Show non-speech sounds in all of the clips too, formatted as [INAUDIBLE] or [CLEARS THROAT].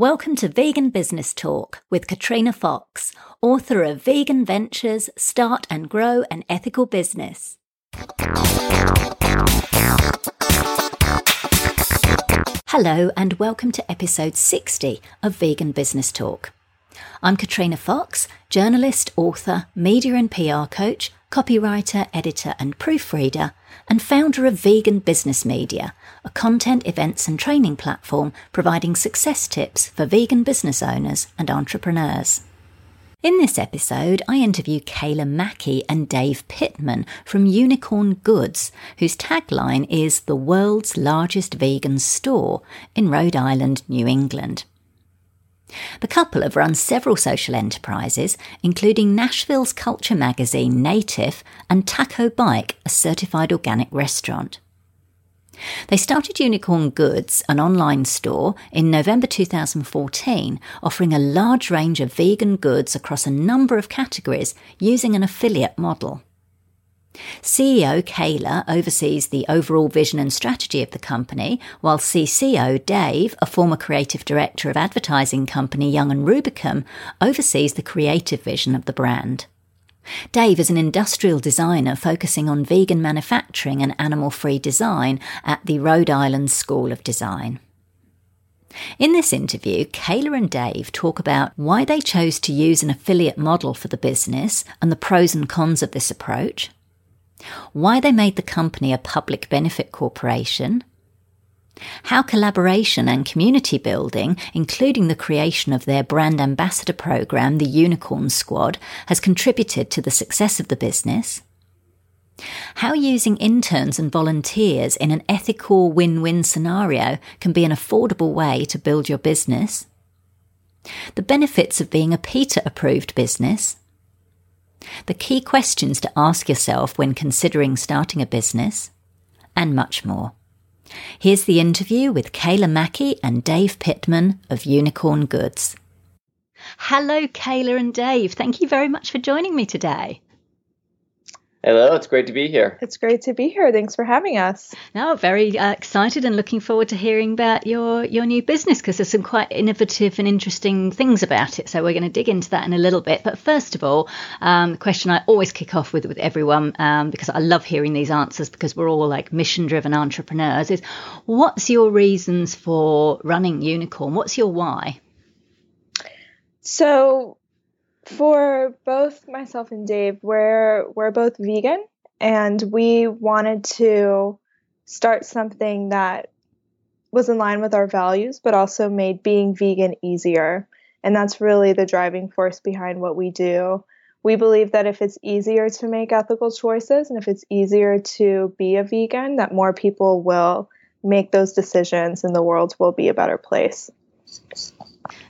Welcome to Vegan Business Talk with Katrina Fox, author of Vegan Ventures Start and Grow an Ethical Business. Hello, and welcome to episode 60 of Vegan Business Talk. I'm Katrina Fox, journalist, author, media and PR coach, copywriter, editor, and proofreader, and founder of Vegan Business Media, a content, events, and training platform providing success tips for vegan business owners and entrepreneurs. In this episode, I interview Kayla Mackey and Dave Pittman from Unicorn Goods, whose tagline is the world's largest vegan store in Rhode Island, New England. The couple have run several social enterprises, including Nashville's culture magazine Native and Taco Bike, a certified organic restaurant. They started Unicorn Goods, an online store, in November 2014, offering a large range of vegan goods across a number of categories using an affiliate model. CEO Kayla oversees the overall vision and strategy of the company, while CCO Dave, a former creative director of advertising company Young and Rubicam, oversees the creative vision of the brand. Dave is an industrial designer focusing on vegan manufacturing and animal free design at the Rhode Island School of Design. In this interview, Kayla and Dave talk about why they chose to use an affiliate model for the business and the pros and cons of this approach, why they made the company a public benefit corporation, how collaboration and community building, including the creation of their brand ambassador program, the Unicorn Squad, has contributed to the success of the business, how using interns and volunteers in an ethical win win scenario can be an affordable way to build your business, the benefits of being a PETA approved business, the key questions to ask yourself when considering starting a business, and much more. Here's the interview with Kayla Mackey and Dave Pittman of Unicorn Goods. Hello, Kayla and Dave. Thank you very much for joining me today. Hello, it's great to be here. It's great to be here. Thanks for having us. Now, very uh, excited and looking forward to hearing about your your new business because there's some quite innovative and interesting things about it. So we're going to dig into that in a little bit. But first of all, um, the question I always kick off with with everyone um, because I love hearing these answers because we're all like mission driven entrepreneurs is what's your reasons for running Unicorn? What's your why? So for both myself and Dave, we're we're both vegan and we wanted to start something that was in line with our values but also made being vegan easier. And that's really the driving force behind what we do. We believe that if it's easier to make ethical choices and if it's easier to be a vegan, that more people will make those decisions and the world will be a better place.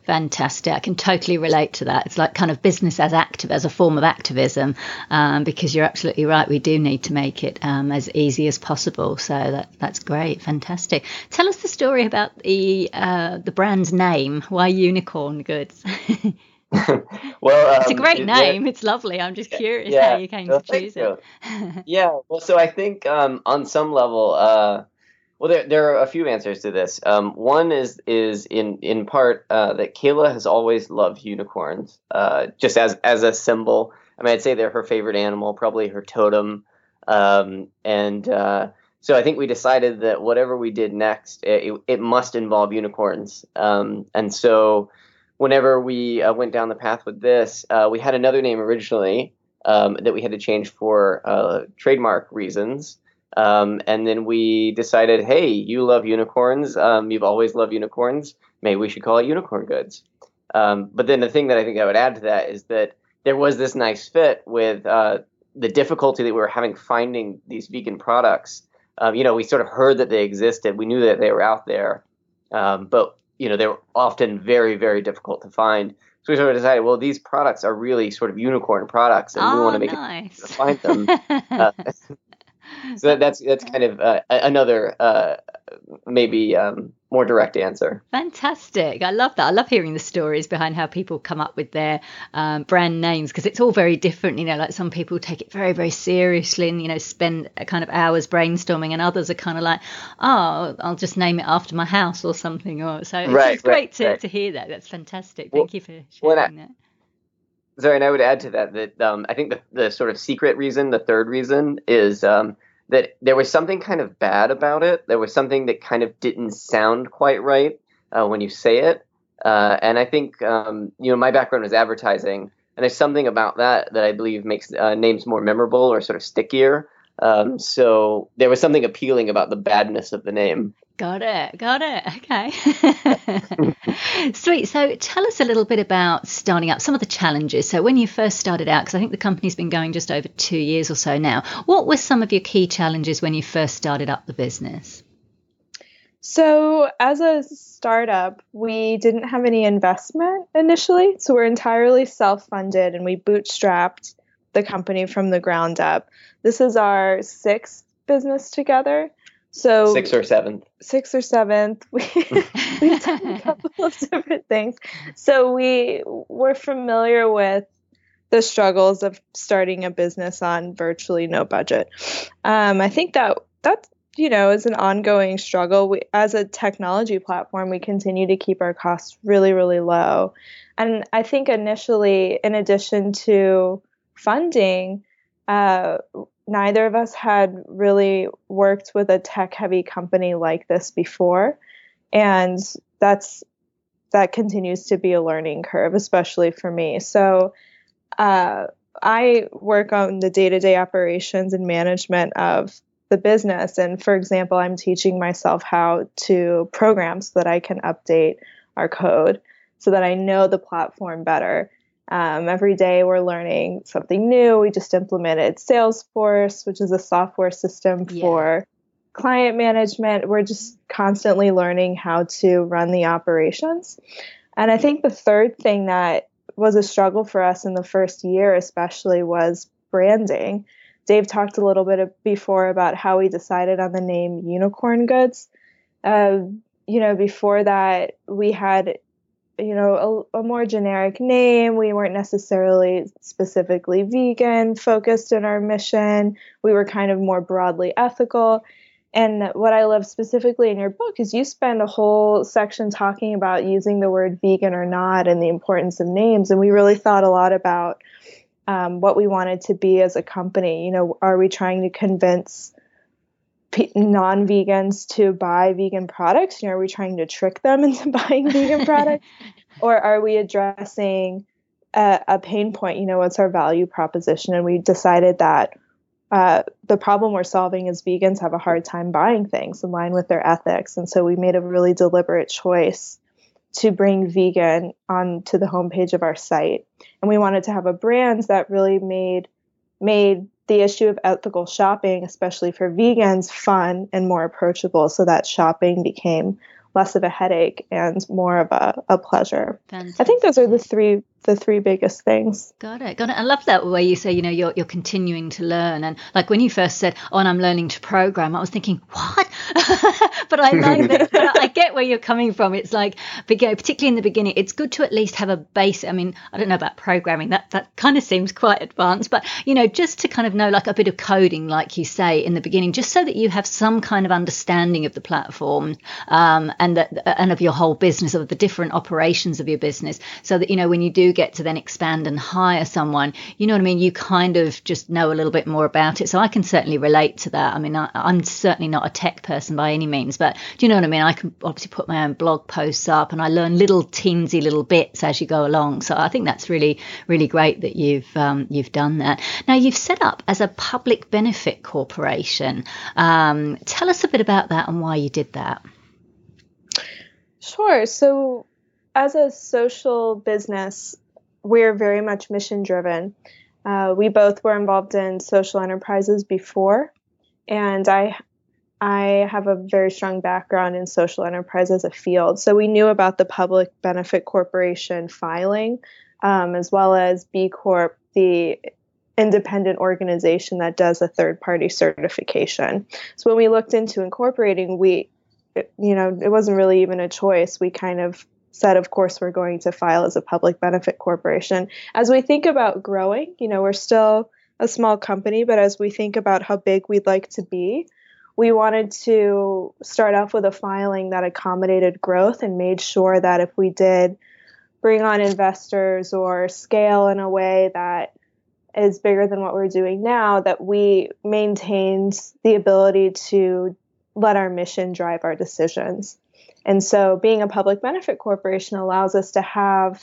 Fantastic. I can totally relate to that. It's like kind of business as active as a form of activism, um, because you're absolutely right. We do need to make it um, as easy as possible. So that that's great. Fantastic. Tell us the story about the uh, the brand's name. Why Unicorn Goods? [LAUGHS] [LAUGHS] well, um, it's a um, great name. Yeah, it's lovely. I'm just curious yeah, how you came well, to choose it. [LAUGHS] yeah. Well, so I think um, on some level. Uh, well, there, there are a few answers to this. Um, one is is in in part uh, that Kayla has always loved unicorns, uh, just as as a symbol. I mean, I'd say they're her favorite animal, probably her totem, um, and uh, so I think we decided that whatever we did next, it, it must involve unicorns. Um, and so, whenever we uh, went down the path with this, uh, we had another name originally um, that we had to change for uh, trademark reasons. Um, and then we decided, hey, you love unicorns. Um, you've always loved unicorns. Maybe we should call it Unicorn Goods. Um, but then the thing that I think I would add to that is that there was this nice fit with uh, the difficulty that we were having finding these vegan products. Um, you know, we sort of heard that they existed. We knew that they were out there, um, but you know, they were often very, very difficult to find. So we sort of decided, well, these products are really sort of unicorn products, and oh, we want to make nice. it to find them. [LAUGHS] uh, so that's that's kind of uh, another uh, maybe um, more direct answer. Fantastic. I love that. I love hearing the stories behind how people come up with their um, brand names because it's all very different. You know, like some people take it very, very seriously and, you know, spend kind of hours brainstorming, and others are kind of like, oh, I'll just name it after my house or something. Or So it's, right, great right, to, right. to hear that. That's fantastic. Thank well, you for sharing I, that. Sorry, and I would add to that that um, I think the, the sort of secret reason, the third reason, is um, that there was something kind of bad about it. There was something that kind of didn't sound quite right uh, when you say it. Uh, and I think um, you know my background was advertising, and there's something about that that I believe makes uh, names more memorable or sort of stickier. Um, so there was something appealing about the badness of the name. Got it. Got it. Okay. [LAUGHS] Sweet. So tell us a little bit about starting up, some of the challenges. So when you first started out, because I think the company's been going just over two years or so now, what were some of your key challenges when you first started up the business? So, as a startup, we didn't have any investment initially. So, we're entirely self funded and we bootstrapped the company from the ground up. This is our sixth business together. So six or seventh. Six or seventh. [LAUGHS] We we've [LAUGHS] done a couple of different things. So we we're familiar with the struggles of starting a business on virtually no budget. Um, I think that that you know is an ongoing struggle. We, as a technology platform, we continue to keep our costs really really low, and I think initially, in addition to funding, uh, neither of us had really worked with a tech heavy company like this before. And that's that continues to be a learning curve especially for me. So uh, i work on the day-to-day operations and management of the business. And for example i'm teaching myself how to program so that i can update our code so that i know the platform better um, every day we're learning something new. We just implemented Salesforce, which is a software system yeah. for client management. We're just constantly learning how to run the operations. And I think the third thing that was a struggle for us in the first year, especially, was branding. Dave talked a little bit before about how we decided on the name Unicorn Goods. Uh, you know, before that, we had you know a, a, more generic name. We weren't necessarily specifically vegan focused in our mission. We were kind of more broadly ethical. And what i love specifically in your book is you spend a whole section talking about using the word vegan or not and the importance of names. And we really thought a lot about um, what we wanted to be as a company. You know are we trying to convince non-vegans to buy vegan products? You know, are we trying to trick them [LAUGHS] into buying vegan products, [LAUGHS] or are we addressing a, a, pain point? You know, what's our value proposition? And we decided that uh, the problem we're solving is vegans have a hard time buying things in line with their ethics, and so we made a really deliberate choice to bring vegan onto the homepage of our site. And we wanted to have a brand that really made made the issue of ethical shopping, especially for vegans, fun and more approachable so that shopping became less of a headache and more of a, a pleasure. Fantastic. I think those are the three the three biggest things. Got it. Got it. I love that way you say, you know, you're you're continuing to learn. And like when you first said, "Oh, and I'm learning to program," I was thinking, "What?" [LAUGHS] but I like [LAUGHS] that. I get where you're coming from. It's like, particularly in the beginning, it's good to at least have a base. I mean, I don't know about programming. That that kind of seems quite advanced, but you know, just to kind of know like a bit of coding, like you say in the beginning, just so that you have some kind of understanding of the platform um, and that and of your whole business, of the different operations of your business, so that you know when you do get to then expand and hire someone, you know what I mean? You kind of just know a little bit more about it. So I can certainly relate to that. I mean, I, am certainly not a tech person by any means, but do you know what I mean? I can obviously put my own blog posts up and I learn little teensy little bits as you go along. So I think that's really, really great that you've um, you've done that. Now you've set up as a public benefit corporation. Um, tell us a bit about that and why you did that. Sure. So as a social business, we're very much mission driven. Uh, we both were involved in social enterprises before, and I I have a very strong background in social enterprise as a field. So we knew about the public benefit corporation filing, um, as well as B Corp, the independent organization that does a third party certification. So when we looked into incorporating, we you know, it wasn't really even a choice. We kind of said, of course, we're going to file as a public benefit corporation. As we think about growing, you know, we're still a small company, but as we think about how big we'd like to be, we wanted to start off with a filing that accommodated growth and made sure that if we did bring on investors or scale in a way that is bigger than what we're doing now, that we maintained the ability to let our mission drive our decisions. And so being a public benefit corporation allows us to have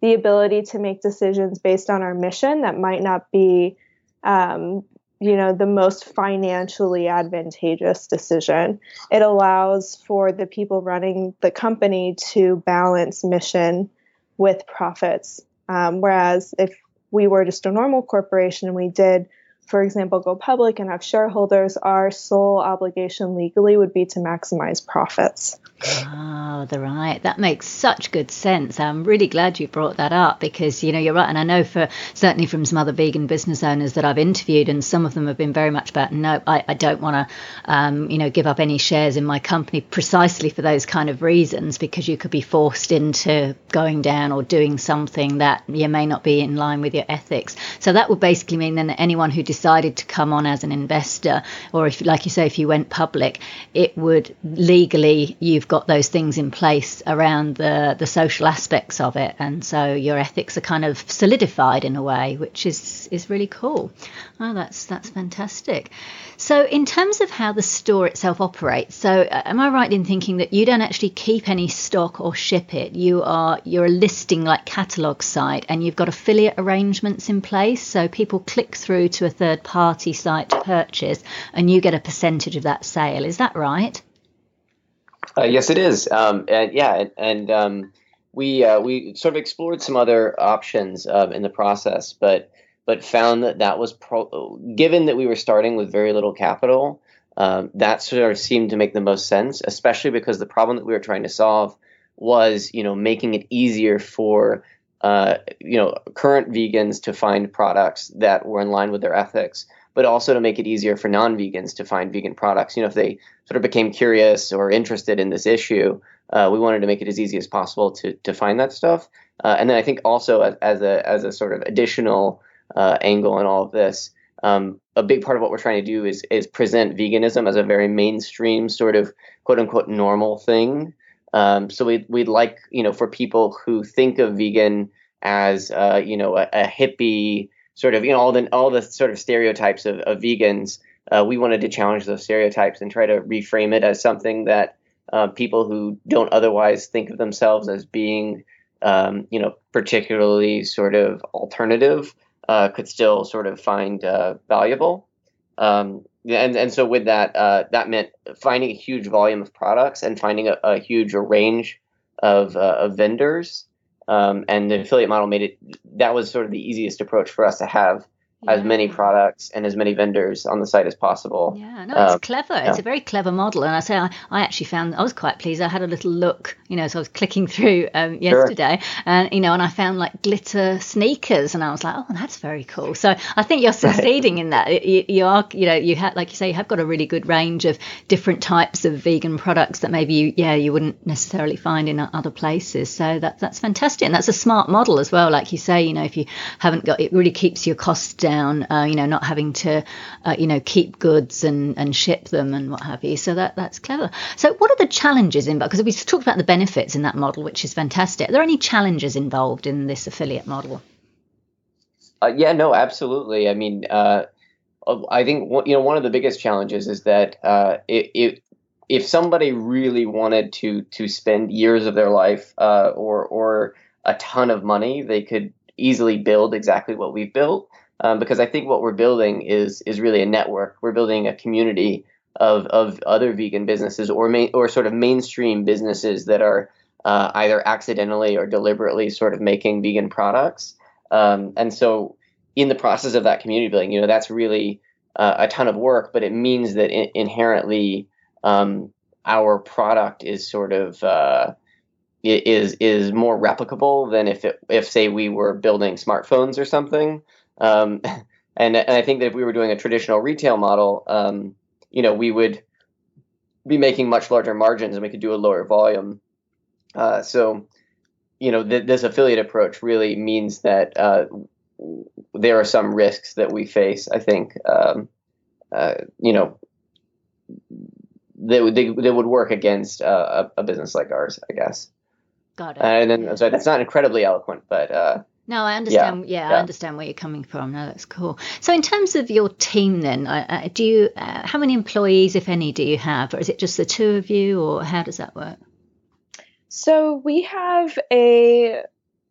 the ability to make decisions based on our mission that might not be um, you know the most financially advantageous decision. It allows for the people running the company to balance mission with profits. Um, whereas if we were just a normal corporation and we did for example, go public and have shareholders, our sole obligation legally would be to maximize profits. Oh, the right. That makes such good sense. I'm really glad you brought that up because, you know, you're right. And I know for certainly from some other vegan business owners that I've interviewed, and some of them have been very much about, no, I, I don't want to, um, you know, give up any shares in my company precisely for those kind of reasons because you could be forced into going down or doing something that you may not be in line with your ethics. So that would basically mean then that anyone who decided to come on as an investor, or if, like you say, if you went public, it would legally, you've got those things in place around the, the social aspects of it. And so your ethics are kind of solidified in a way, which is, is really cool. Oh, that's, that's fantastic. So, in terms of how the store itself operates, so uh, am I right in thinking that you don't actually keep any stock or ship it? You are you're a listing like catalog site, and you've got affiliate arrangements in place, so people click through to a third party site to purchase, and you get a percentage of that sale. Is that right? Uh, yes, it is. Um, and yeah, and, and um, we uh, we sort of explored some other options uh, in the process, but but found that that was pro- given that we were starting with very little capital. Um, that sort of seemed to make the most sense, especially because the problem that we were trying to solve was, you know, making it easier for, uh, you know, current vegans to find products that were in line with their ethics, but also to make it easier for non-vegans to find vegan products. You know, if they sort of became curious or interested in this issue, uh, we wanted to make it as easy as possible to to find that stuff. Uh, and then I think also as, as a as a sort of additional uh, angle in all of this. Um, a big part of what we're trying to do is is present veganism as a very mainstream sort of quote unquote normal thing. Um, so we'd we'd like you know for people who think of vegan as uh, you know a, a, hippie sort of you know all the all the sort of stereotypes of, of vegans. Uh, we wanted to challenge those stereotypes and try to reframe it as something that uh, people who don't otherwise think of themselves as being um, you know particularly sort of alternative uh, could still sort of find uh, valuable. Um, and and so with that, uh, that meant finding a huge volume of products and finding a, a huge range of, uh, of vendors. Um, and the affiliate model made it that was sort of the easiest approach for us to have yeah. as many products and as many vendors on the site as possible. Yeah, no, it's um, clever. Yeah. It's a very clever model. And I say, I, I, actually found, I was quite pleased. I had a little look, you know, so I was clicking through um, yesterday sure. and, you know, and I found like glitter sneakers and I was like, oh, that's very cool. So I think you're succeeding right. in that. You, you, are, you know, you have, like you say, you have got a really good range of different types of vegan products that maybe you, yeah, you wouldn't necessarily find in other places. So that, that's fantastic. And that's a smart model as well. Like you say, you know, if you haven't got, it really keeps your costs down, uh, you know, not having to, uh, you know, keep goods and, and ship them and what have you. So that that's clever. So what are the challenges in because we talked about the benefits in that model, which is fantastic. Are there any challenges involved in this affiliate model? Uh, yeah, no, absolutely. I mean, uh, I think you know one of the biggest challenges is that uh, it, it if somebody really wanted to to spend years of their life uh, or or a ton of money, they could easily build exactly what we've built um, because I think what we're building is is really a network. We're building a community of of other vegan businesses or main, or sort of mainstream businesses that are uh, either accidentally or deliberately sort of making vegan products. Um, and so, in the process of that community building, you know, that's really uh, a ton of work, but it means that in- inherently um, our product is sort of uh, is is more replicable than if it if say we were building smartphones or something. Um, [LAUGHS] and, and I think that if we were doing a traditional retail model, um, you know, we would be making much larger margins and we could do a lower volume. Uh, so, you know, th- this affiliate approach really means that uh, there are some risks that we face. I think, um, uh, you know, they, they, they would work against uh, a, a business like ours, I guess. Got it. And then, so that's not incredibly eloquent, but uh, no, I understand. Yeah, yeah, yeah, I understand where you're coming from. No, that's cool. So, in terms of your team, then, uh, do you? Uh, how many employees, if any, do you have, or is it just the two of you, or how does that work? So we have a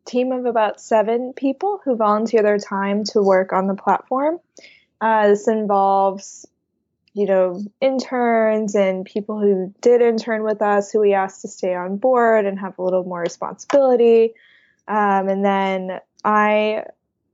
team of about seven people who volunteer their time to work on the platform. Uh, this involves, you know, interns and people who did intern with us, who we asked to stay on board and have a little more responsibility. Um, and then I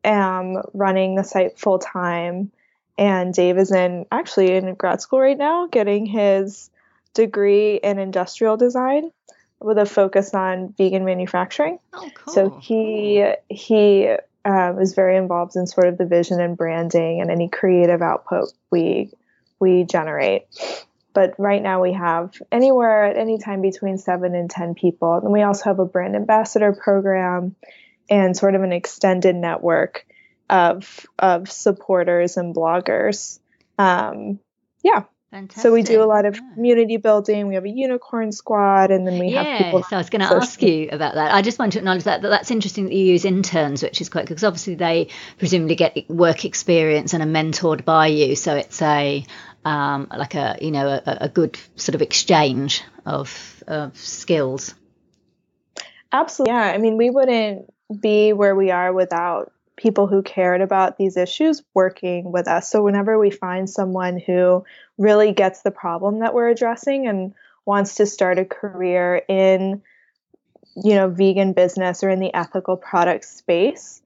am running the site full time, and Dave is in actually in grad school right now, getting his degree in industrial design with a focus on vegan manufacturing. Oh, cool. So he he um, is very involved in sort of the vision and branding and any creative output we we generate but right now we have anywhere at any time between seven and 10 people. And we also have a brand ambassador program and sort of an extended network of, of supporters and bloggers. Um, yeah. Fantastic. So we do a lot of yeah. community building. We have a unicorn squad, and then we yeah, have people. So I was going to ask you about that. I just want to acknowledge that, that that's interesting that you use interns, which is quite because obviously they presumably get work experience and are mentored by you. So it's a um, like a you know a, a, good sort of exchange of, of skills. Absolutely, yeah. I mean, we wouldn't be where we are without people who cared about these issues working with us. So whenever we find someone who really gets the problem that we're addressing and wants to start a career in you know vegan business or in the ethical product space,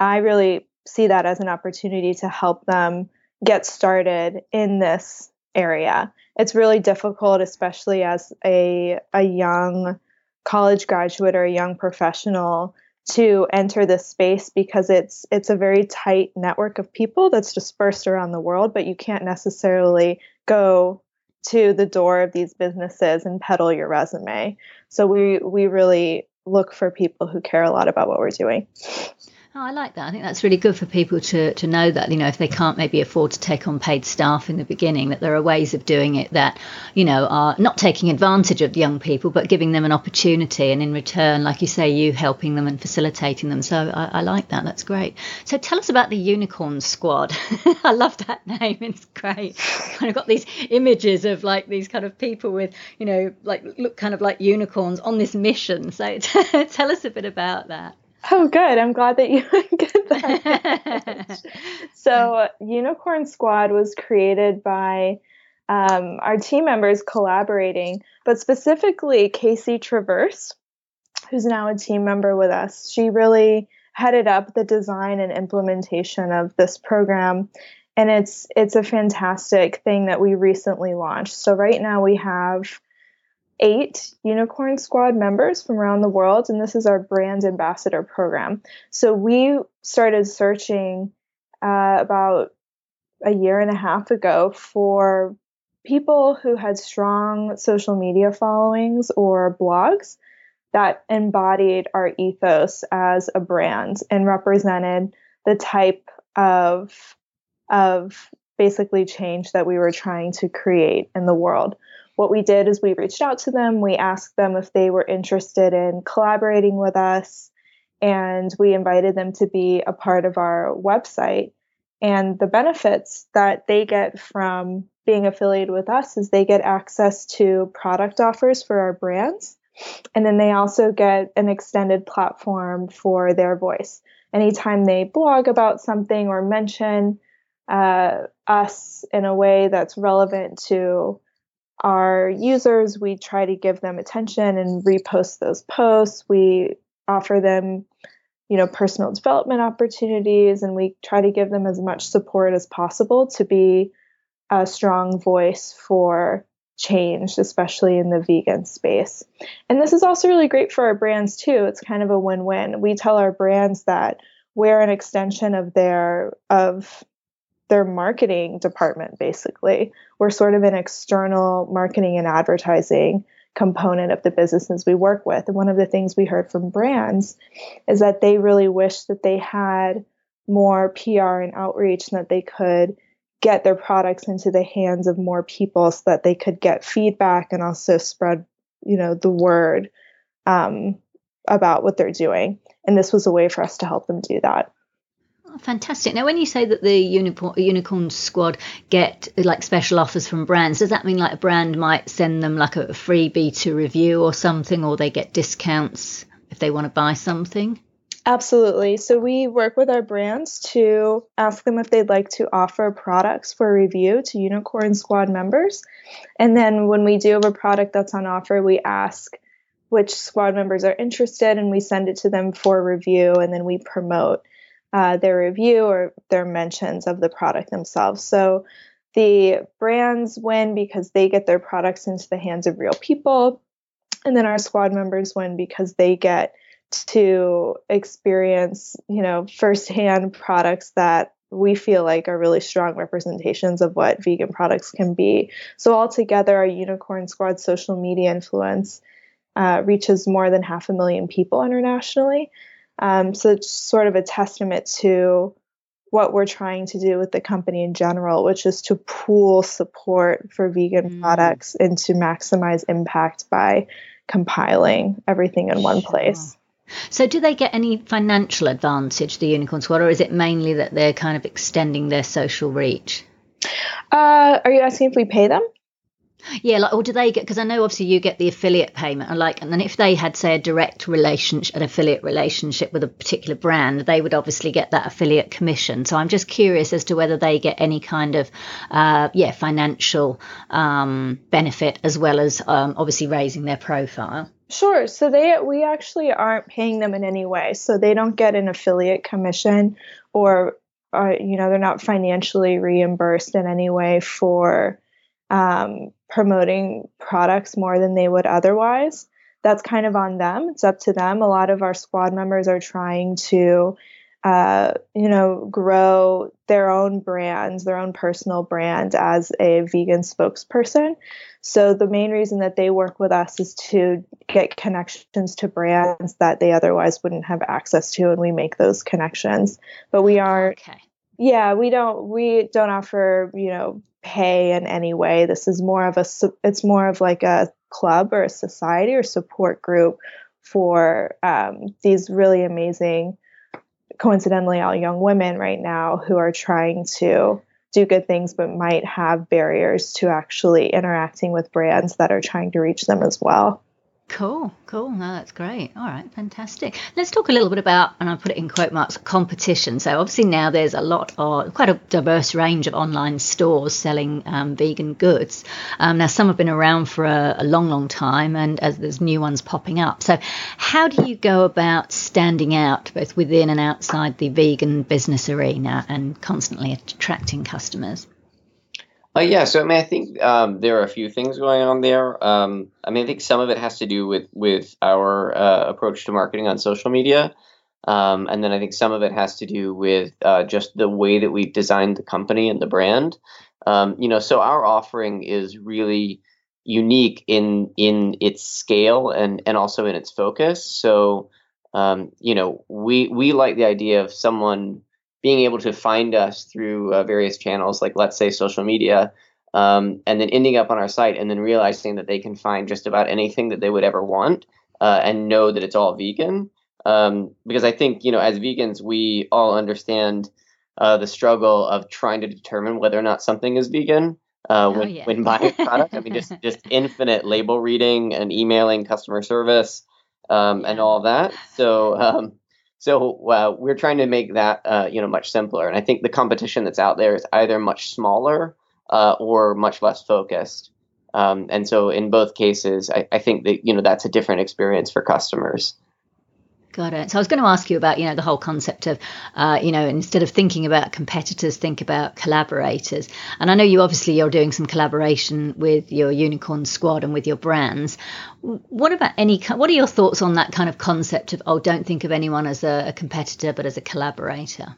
I really see that as an opportunity to help them get started in this area. It's really difficult, especially as a, a young college graduate or a young professional to enter this space because it's it's a very tight network of people that's dispersed around the world but you can't necessarily go to the door of these businesses and peddle your resume. So we we really look for people who care a lot about what we're doing Oh, I like that. I think that's really good for people to, to know that, you know, if they can't maybe afford to take on paid staff in the beginning, that there are ways of doing it that, you know, are not taking advantage of young people, but giving them an opportunity. And in return, like you say, you helping them and facilitating them. So I, I like that. That's great. So tell us about the Unicorn Squad. [LAUGHS] I love that name. It's great. Kind of got these images of like these kind of people with, you know, like look kind of like unicorns on this mission. So [LAUGHS] tell us a bit about that. Oh, good. I'm glad that you [LAUGHS] get that. [LAUGHS] so, Unicorn Squad was created by um, our team members collaborating, but specifically Casey Traverse, who's now a team member with us. She really headed up the design and implementation of this program and it's it's a fantastic thing that we recently launched. So right now we have eight Unicorn Squad members from around the world, and this is our brand ambassador program. So we started searching uh, about a year and a half ago for people who had strong social media followings or blogs that embodied our ethos as a brand and represented the type of of basically change that we were trying to create in the world what we did is we reached out to them, we asked them if they were interested in collaborating with us, and we invited them to be a part of our website. And the benefits that they get from being affiliated with us is they get access to product offers for our brands. And then they also get an extended platform for their voice. Anytime they blog about something or mention uh, us in a way that's relevant to our users, we try to give them attention and repost those posts. We offer them, you know, personal development opportunities, and we try to give them as much support as possible to be a strong voice for change, especially in the vegan space. And this is also really great for our brands too. It's kind of a win-win. We tell our brands that we're an extension of their of their marketing department basically. We're sort of an external marketing and advertising component of the businesses we work with. And one of the things we heard from brands is that they really wish that they had more PR and outreach and that they could get their products into the hands of more people so that they could get feedback and also spread, you know, the word um, about what they're doing. And this was a way for us to help them do that. Fantastic. Now, when you say that the unicorn, unicorn squad get like special offers from brands, does that mean like a brand might send them like a freebie to review or something, or they get discounts if they want to buy something? Absolutely. So we work with our brands to ask them if they'd like to offer products for review to Unicorn Squad members. And then when we do have a product that's on offer, we ask which squad members are interested and we send it to them for review and then we promote uh, their review or their mentions of the product themselves. So the brands win because they get their products into the hands of real people. And then our squad members win because they get to experience, you know, firsthand products that we feel like are really strong representations of what vegan products can be. So altogether, our Unicorn Squad social media influence uh, reaches more than half a million people internationally. Um, so it's sort of a testament to what we're trying to do with the company in general, which is to pool support for vegan mm. products and to maximize impact by compiling everything in one place. So, do they get any financial advantage, the Unicorn Squad, or is it mainly that they're kind of extending their social reach? Uh, are you asking if we pay them? Yeah, like, or do they get? Because I know obviously you get the affiliate payment, and like, and then if they had say a direct relationship, an affiliate relationship with a particular brand, they would obviously get that affiliate commission. So I'm just curious as to whether they get any kind of, uh, yeah, financial um, benefit as well as um, obviously raising their profile. Sure. So they we actually aren't paying them in any way. So they don't get an affiliate commission or uh, you know they're not financially reimbursed in any way for um, promoting products more than they would otherwise. That's kind of on them. It's up to them. A lot of our squad members are trying to uh, you know, grow their own brands, their own personal brand as a vegan spokesperson. So the main reason that they work with us is to get connections to brands that they otherwise wouldn't have access to, and we make those connections. But we are, okay. yeah, we don't we don't offer you know pay in any way. This is more of a it's more of like a club or a society or support group for um, these really amazing coincidentally all young women right now who are trying to do good things but might have barriers to actually interacting with brands that are trying to reach them as well. Cool, cool. No, that's great. All right, fantastic. Let's talk a little bit about, and I put it in quote marks, competition. So obviously now there's a lot of quite a diverse range of online stores selling um, vegan goods. Um, now some have been around for a, a, long, long time, and as there's new ones popping up. So how do you go about standing out both within and outside the vegan business arena and constantly attracting customers? Uh, yeah, so I mean, I think um, there are a few things going on there. Um, I mean, I think some of it has to do with with our uh, approach to marketing on social media, um, and then I think some of it has to do with uh, just the way that we've designed the company and the brand. Um, you know, so our offering is really unique in in its scale and and also in its focus. So, um, you know, we we like the idea of someone being able to find us through uh, various channels, like let's say social media, um, and then ending up on our site and then realizing that they can find just about anything that they would ever want uh, and know that it's all vegan. Um, because I think, you know, as vegans, we all understand uh, the struggle of trying to determine whether or not something is vegan. Uh, oh, when, yeah. when buying a product, I mean, just [LAUGHS] just infinite label reading and emailing customer service um, and all that. So, um, so uh, we're trying to make that uh, you know much simpler, and I think the competition that's out there is either much smaller uh, or much less focused. Um, and so in both cases, I, I, think that you know that's a different experience for customers. Got it. So I was going to ask you about, you know, the whole concept of, uh, you know, instead of thinking about competitors, think about collaborators. And I know you obviously you're doing some collaboration with your unicorn squad and with your brands. What about any? What are your thoughts on that kind of concept of, oh, don't think of anyone as a, a competitor, but as a collaborator?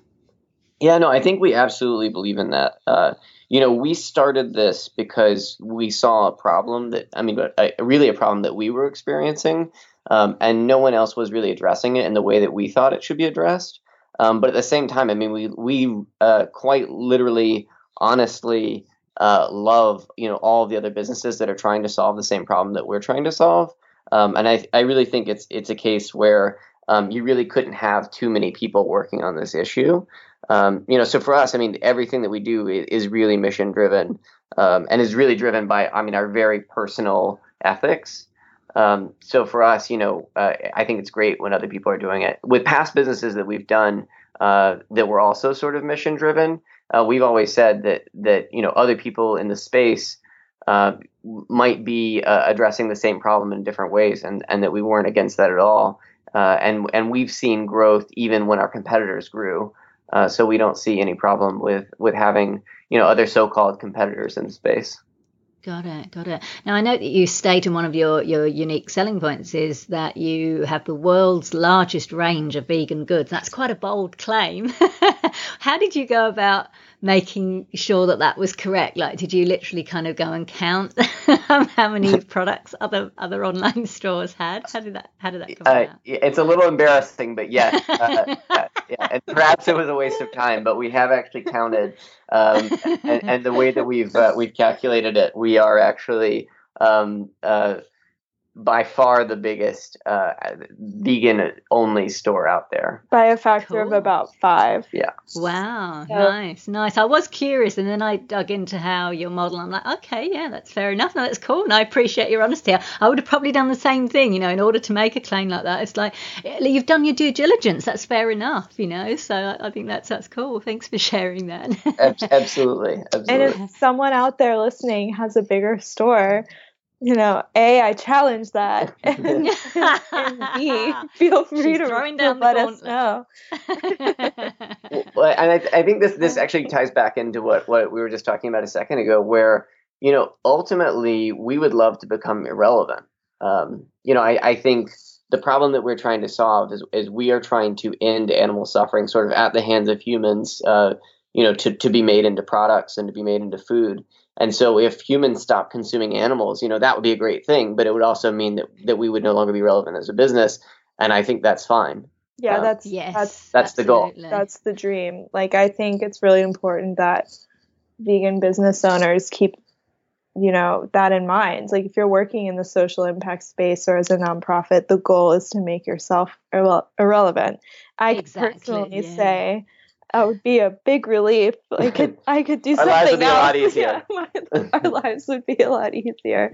Yeah, no, I think we absolutely believe in that. Uh, you know, we started this because we saw a problem that, I mean, a, really a problem that we were experiencing, um, and no one else was really addressing it in the way that we thought it should be addressed. Um, but at the same time, I mean, we we uh, quite literally, honestly, uh, love you know all the other businesses that are trying to solve the same problem that we're trying to solve. Um, and I I really think it's it's a case where um, you really couldn't have too many people working on this issue. Um, you know, so for us, I mean, everything that we do is, really mission driven um, and is really driven by, I mean, our very personal ethics. Um, so for us, you know, uh, I think it's great when other people are doing it. With past businesses that we've done uh, that were also sort of mission driven, uh, we've always said that that you know other people in the space uh, might be uh, addressing the same problem in different ways, and and that we weren't against that at all. Uh, and and we've seen growth even when our competitors grew. So we don't see any problem with with having you know other so-called competitors in the space. Got it, got it. Now I know that you state in one of your, your unique selling points is that you have the world's largest range of vegan goods. That's quite a bold claim. [LAUGHS] How did you go about making sure that that was correct? Like, did you literally kind of go and count [LAUGHS] how many [LAUGHS] products other other online stores had? How did that How did that come uh, out? It's a little embarrassing, but yes, [LAUGHS] uh, yeah, yeah, and perhaps it was a waste of time. But we have actually counted, um, and, and, the way that we've uh, we've calculated it, we are actually um, uh, by far the biggest uh, vegan only store out there. By a factor cool. of about five. Yeah. Wow nice nice. I was curious and then i dug into how your model i'm like okay yeah that's fair enough. No, that's cool and i appreciate your honesty. I, I would have probably done the same thing you know in order to make a claim like that. It's like you've done your due diligence that's fair enough you know so i, I think that's that's cool. Thanks for sharing that. Absolutely absolutely and if someone out there listening has a bigger store you know, A, I challenge that, [LAUGHS] and, and B, [LAUGHS] feel free She's to, to let us know. [LAUGHS] well, and I, I think this this actually ties back into what what we were just talking about a second ago, where you know ultimately we would love to become irrelevant. Um, you know, I, I think the problem that we're trying to solve is is we are trying to end animal suffering, sort of at the hands of humans. Uh, you know, to to be made into products and to be made into food. And so if humans stop consuming animals, you know, that would be a great thing, but it would also mean that, that we would no longer be relevant as a business. And I think that's fine. Yeah, um, that's yes, that's that's the goal. That's the dream. Like I think it's really important that vegan business owners keep you know that in mind like if you're working in the social impact space or as a nonprofit the goal is to make yourself irre- irrelevant i exactly, personally yeah. say that would be a big relief. [LAUGHS] I could I could do something our lives would be else. a lot [LAUGHS] easier. Yeah, my, our [LAUGHS] lives would be a lot easier.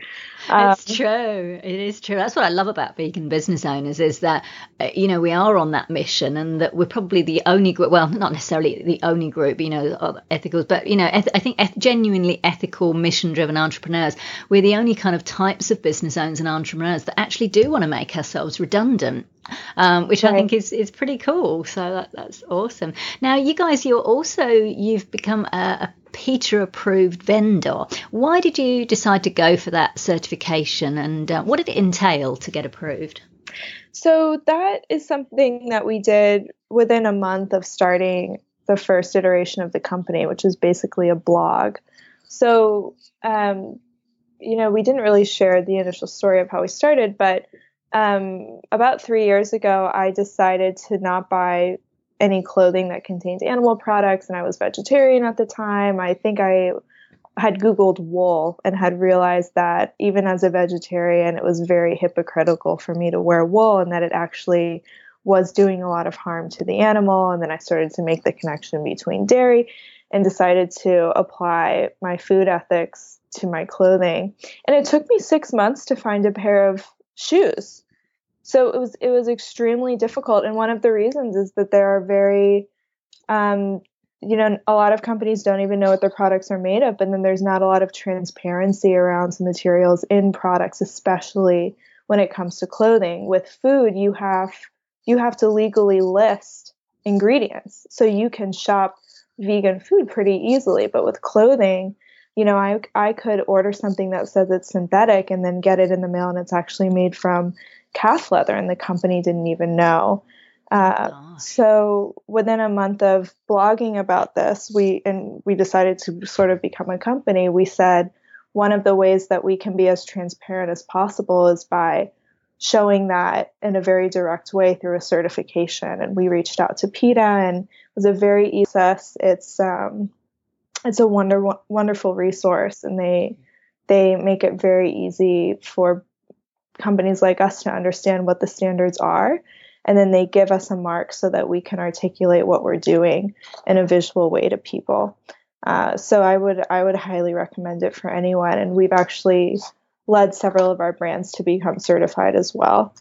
Um, it's true. It is true. That's what I love about vegan business owners is that uh, you know we are on that mission and that we're probably the only group. Well, not necessarily the only group. You know, ethicals, but you know, eth- I think eth- genuinely ethical, mission-driven entrepreneurs. We're the only kind of types of business owners and entrepreneurs that actually do want to make ourselves redundant um, which right. I think is, is pretty cool. So that, that's awesome. Now, you guys, you're also you've become a, a PETA approved vendor. Why did you decide to go for that certification, and uh, what did it entail to get approved? So that is something that we did within a month of starting the first iteration of the company, which is basically a blog. So, um, you know, we didn't really share the initial story of how we started, but um, about three years ago, I decided to not buy any clothing that contained animal products, and I was vegetarian at the time. I think I had Googled wool and had realized that even as a vegetarian, it was very hypocritical for me to wear wool and that it actually was doing a lot of harm to the animal. And then I started to make the connection between dairy and decided to apply my food ethics to my clothing. And it took me six months to find a pair of shoes. So it was it was extremely difficult, and one of the reasons is that there are very, um, you know, a lot of companies don't even know what their products are made of, and then there's not a lot of transparency around some materials in products, especially when it comes to clothing. With food, you have you have to legally list ingredients, so you can shop vegan food pretty easily, but with clothing you know, I I could order something that says it's synthetic and then get it in the mail and it's actually made from calf leather and the company didn't even know. Uh, so within a month of blogging about this, we and we decided to sort of become a company. We said one of the ways that we can be as transparent as possible is by showing that in a very direct way through a certification. And we reached out to PETA and it was a very easy process. It's um, it's a wonder wonderful resource, and they they make it very easy for companies like us to understand what the standards are and then they give us a mark so that we can articulate what we're doing in a visual way to people. Uh, so i would i would highly recommend it for anyone and we've actually led several of our brands to become certified as well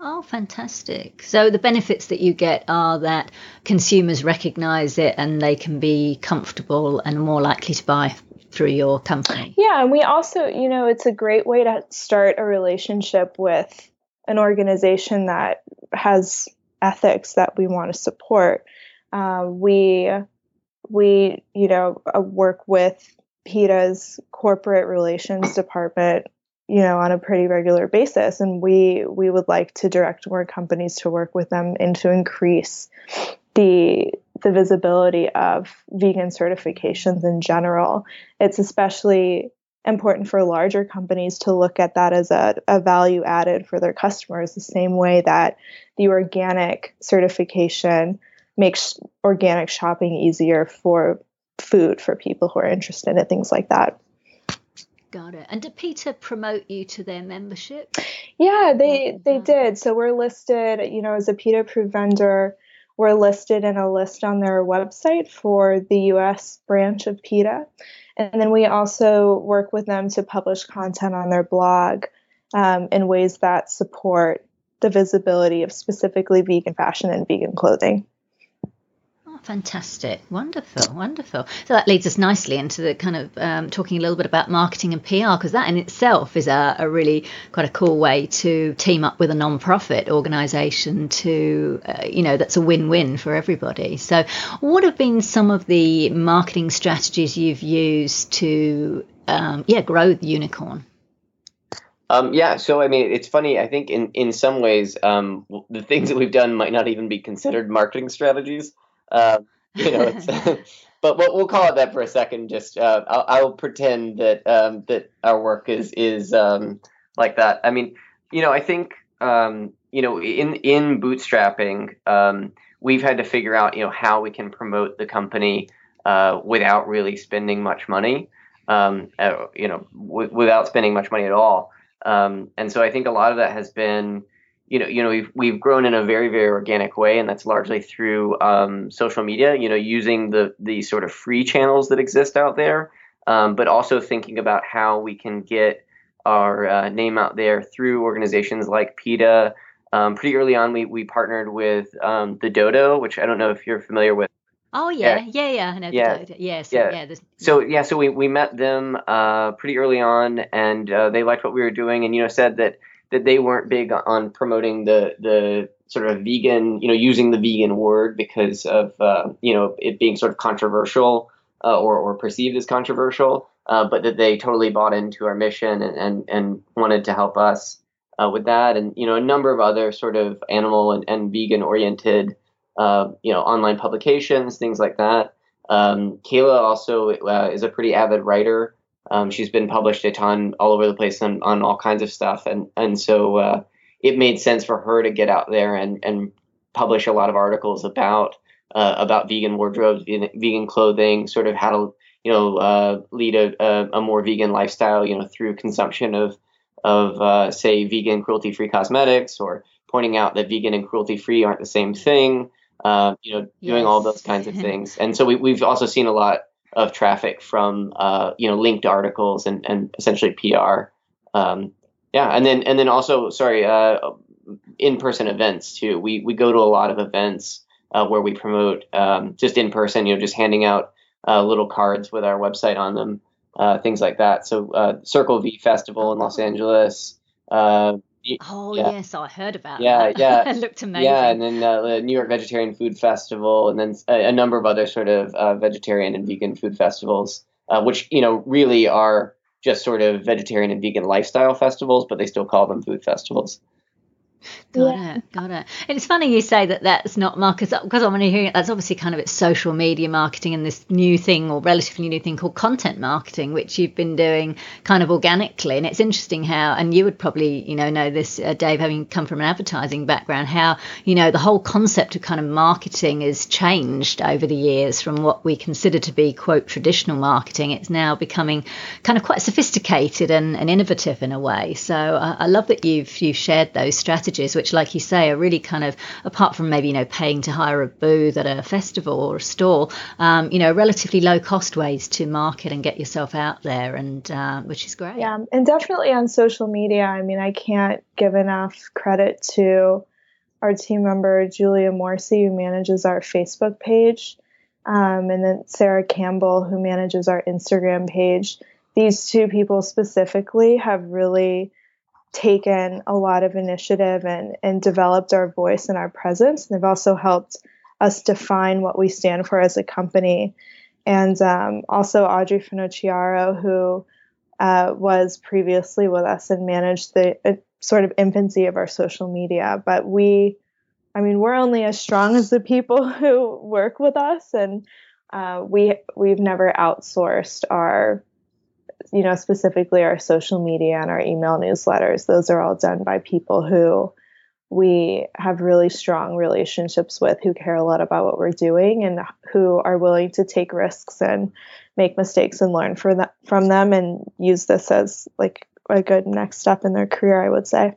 Oh, fantastic. So the benefits that you get are that consumers recognize it and they can be comfortable and more likely to buy through your company. Yeah, and we also, you know, it's a great way to start a relationship with an organization that has ethics that we want to support. Uh, we we you know uh, work with PETA's corporate relations department you know on a pretty regular basis and we we would like to direct more companies to work with them and to increase the the visibility of vegan certifications in general. It's especially important for larger companies to look at that as a, a value added for their customers, the same way that the organic certification makes organic shopping easier for food for people who are interested in things like that. Got it. And did PETA promote you to their membership? Yeah, they they did. So we're listed, you know, as a PETA approved vendor we're listed in a list on their website for the US branch of PETA. And then we also work with them to publish content on their blog um, in ways that support the visibility of specifically vegan fashion and vegan clothing. Fantastic. Wonderful. Wonderful. So that leads us nicely into the kind of um, talking a little bit about marketing and PR, because that in itself is a, a, really quite a cool way to team up with a non-profit organization to, uh, you know, that's a win-win for everybody. So what have been some of the marketing strategies you've used to, um, yeah, grow the unicorn? Um, yeah, so I mean, it's funny. I think in in some ways, um, the things that we've done might not even be considered marketing strategies. Uh, [LAUGHS] you know, [LAUGHS] [LAUGHS] but we'll, we'll, call it that for a second. Just uh, I'll, I'll, pretend that um, that our work is is um, like that. I mean, you know, I think um, you know in in bootstrapping, um, we've had to figure out you know how we can promote the company uh, without really spending much money. Um, uh, you know, w- without spending much money at all. Um, and so I think a lot of that has been you know, you know, we've we've grown in a very very organic way, and that's largely through um, social media. You know, using the the sort of free channels that exist out there, um, but also thinking about how we can get our uh, name out there through organizations like PETA. Um, pretty early on, we we partnered with um, the Dodo, which I don't know if you're familiar with. Oh yeah, yeah, yeah, yeah. yeah, yeah, so, yeah. yeah so yeah, so we, we met them uh, pretty early on, and uh, they liked what we were doing, and you know said that that they weren't big on promoting the the sort of vegan, you know, using the vegan word because of uh, you know it being sort of controversial uh, or or perceived as controversial, uh, but that they totally bought into our mission and and, and wanted to help us uh, with that, and you know a number of other sort of animal and, and vegan oriented uh, you know online publications, things like that. Um, Kayla also uh, is a pretty avid writer. Um, she's been published a ton all over the place on, on all kinds of stuff, and and so uh, it made sense for her to get out there and and publish a lot of articles about uh, about vegan wardrobes, vegan, clothing, sort of how to you know uh, lead a, a, a, more vegan lifestyle, you know, through consumption of of uh, say vegan cruelty free cosmetics, or pointing out that vegan and cruelty free aren't the same thing. Uh, you know, doing yes. all those kinds of [LAUGHS] things, and so we, we've also seen a lot of traffic from uh, you know linked articles and, and essentially PR. Um, yeah, and then and then also sorry, uh, in-person events too. We we go to a lot of events uh, where we promote um, just in person. You know, just handing out uh, little cards with our website on them, uh, things like that. So uh, Circle V Festival in Los Angeles. Oh yeah. yes, I heard about yeah, that. [LAUGHS] Yeah, it looked amazing. Yeah, and then uh, the New York Vegetarian Food Festival, and then a, a number of other sort of uh, vegetarian and vegan food festivals, uh, which you know really are just sort of vegetarian and vegan lifestyle festivals, but they still call them food festivals. Got yeah. it, got it. And it's funny you say that that's not markets because I'm only hearing it. That's obviously kind of it's social media marketing and this new thing or relatively new thing called content marketing, which you've been doing kind of organically. And it's interesting how, and you would probably you know know this, uh, Dave, having come from an advertising background, how you know the whole concept of kind of marketing has changed over the years from what we consider to be quote traditional marketing. It's now becoming kind of quite sophisticated and, and innovative in a way. So uh, I love that you've you've shared those strategies which, like you say, are really kind of apart from maybe you know paying to hire a booth at a festival or a stall, um, you know, relatively low cost ways to market and get yourself out there, and uh, which is great. Yeah, and definitely on social media. I mean, I can't give enough credit to our team member Julia Morsi, who manages our Facebook page, um, and then Sarah Campbell, who manages our Instagram page. These two people specifically have really taken a lot of initiative and, and developed our voice and our presence. And they've also helped us define what we stand for as a company. And um, also Audrey Finocchiaro, who uh, was previously with us and managed the uh, sort of infancy of our social media. But we, I mean, we're only as strong as the people [LAUGHS] who work with us, and uh, we we've never outsourced our you know, specifically our social media and our email newsletters, those are all done by people who we have really strong relationships with who care a lot about what we're doing and who are willing to take risks and make mistakes and learn that, from them and use this as like a good next step in their career, I would say.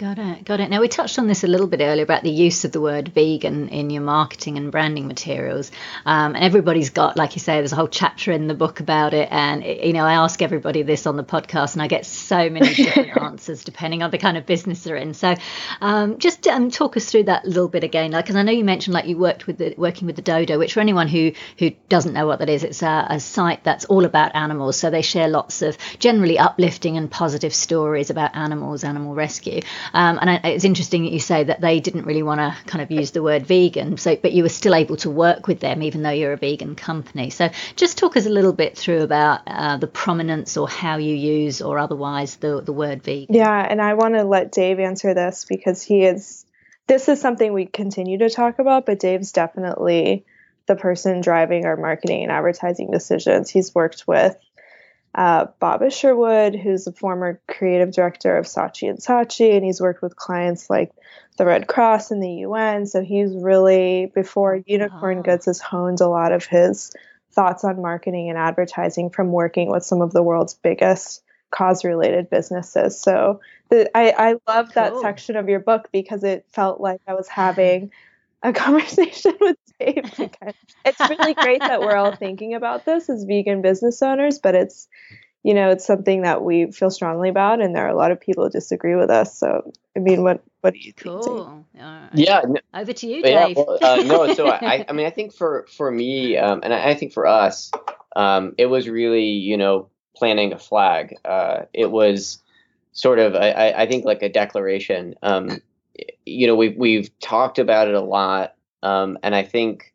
Got it, got it. Now we touched on this a little bit earlier about the use of the word vegan in your marketing and branding materials, um, and everybody's got, like you say, there's a whole chapter in the book about it. And you know, I ask everybody this on the podcast, and I get so many [LAUGHS] different answers depending on the kind of business they're in. So, um, just um, talk us through that a little bit again, like because I know you mentioned like you worked with the working with the Dodo, which for anyone who who doesn't know what that is, it's a, a site that's all about animals. So they share lots of generally uplifting and positive stories about animals, animal rescue. Um, and I, it's interesting that you say that they didn't really want to kind of use the word vegan, so but you were still able to work with them even though you're a vegan company. So just talk us a little bit through about uh, the prominence or how you use or otherwise the the word vegan. Yeah, and I want to let Dave answer this because he is. This is something we continue to talk about, but Dave's definitely the person driving our marketing and advertising decisions. He's worked with uh, Bob Isherwood, who's a former creative director of Saatchi and Saatchi, and he's worked with clients like the Red Cross and the UN. So he's really, before Unicorn oh. Goods, has honed a lot of his thoughts on marketing and advertising from working with some of the world's biggest cause related businesses. So the, I, I love cool. that section of your book because it felt like I was [LAUGHS] having a [LAUGHS] conversation with Dave. [LAUGHS] it's really great that we're all thinking about this as vegan business owners, but it's you know it's something that we feel strongly about, and there are a lot of people who disagree with us. So I mean, what what do you think? Cool. Yeah. Over to you, Dave. Yeah, well, uh, no, so I, I [LAUGHS] mean, I think for for me, um, and I, I, think for us, um, it was really you know planting a flag. Uh, it was sort of I, I think like a declaration. Um, you know, we've we've talked about it a lot, um, and I think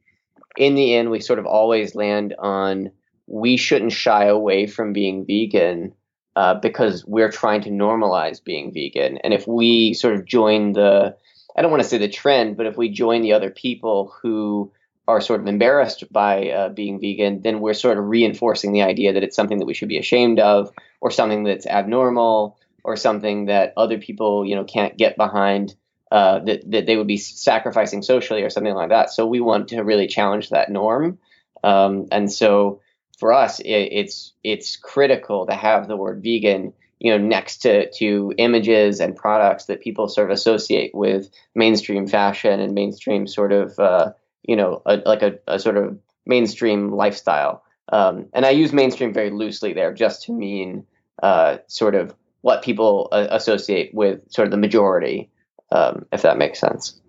in the end we sort of always land on we shouldn't shy away from being vegan uh, because we're trying to normalize being vegan, and if we sort of join the I don't want to say the trend, but if we join the other people who are sort of embarrassed by uh, being vegan, then we're sort of reinforcing the idea that it's something that we should be ashamed of, or something that's abnormal, or something that other people, you know, can't get behind uh, that, that they would be sacrificing socially or something like that. So we want to really challenge that norm. Um, and so for us, it, it's it's critical to have the word vegan, you know, next to to images and products that people sort of associate with mainstream fashion and mainstream sort of uh, you know a, like a, a, sort of mainstream lifestyle. Um, and I use mainstream very loosely there, just to mean uh, sort of what people uh, associate with sort of the majority um, if that makes sense.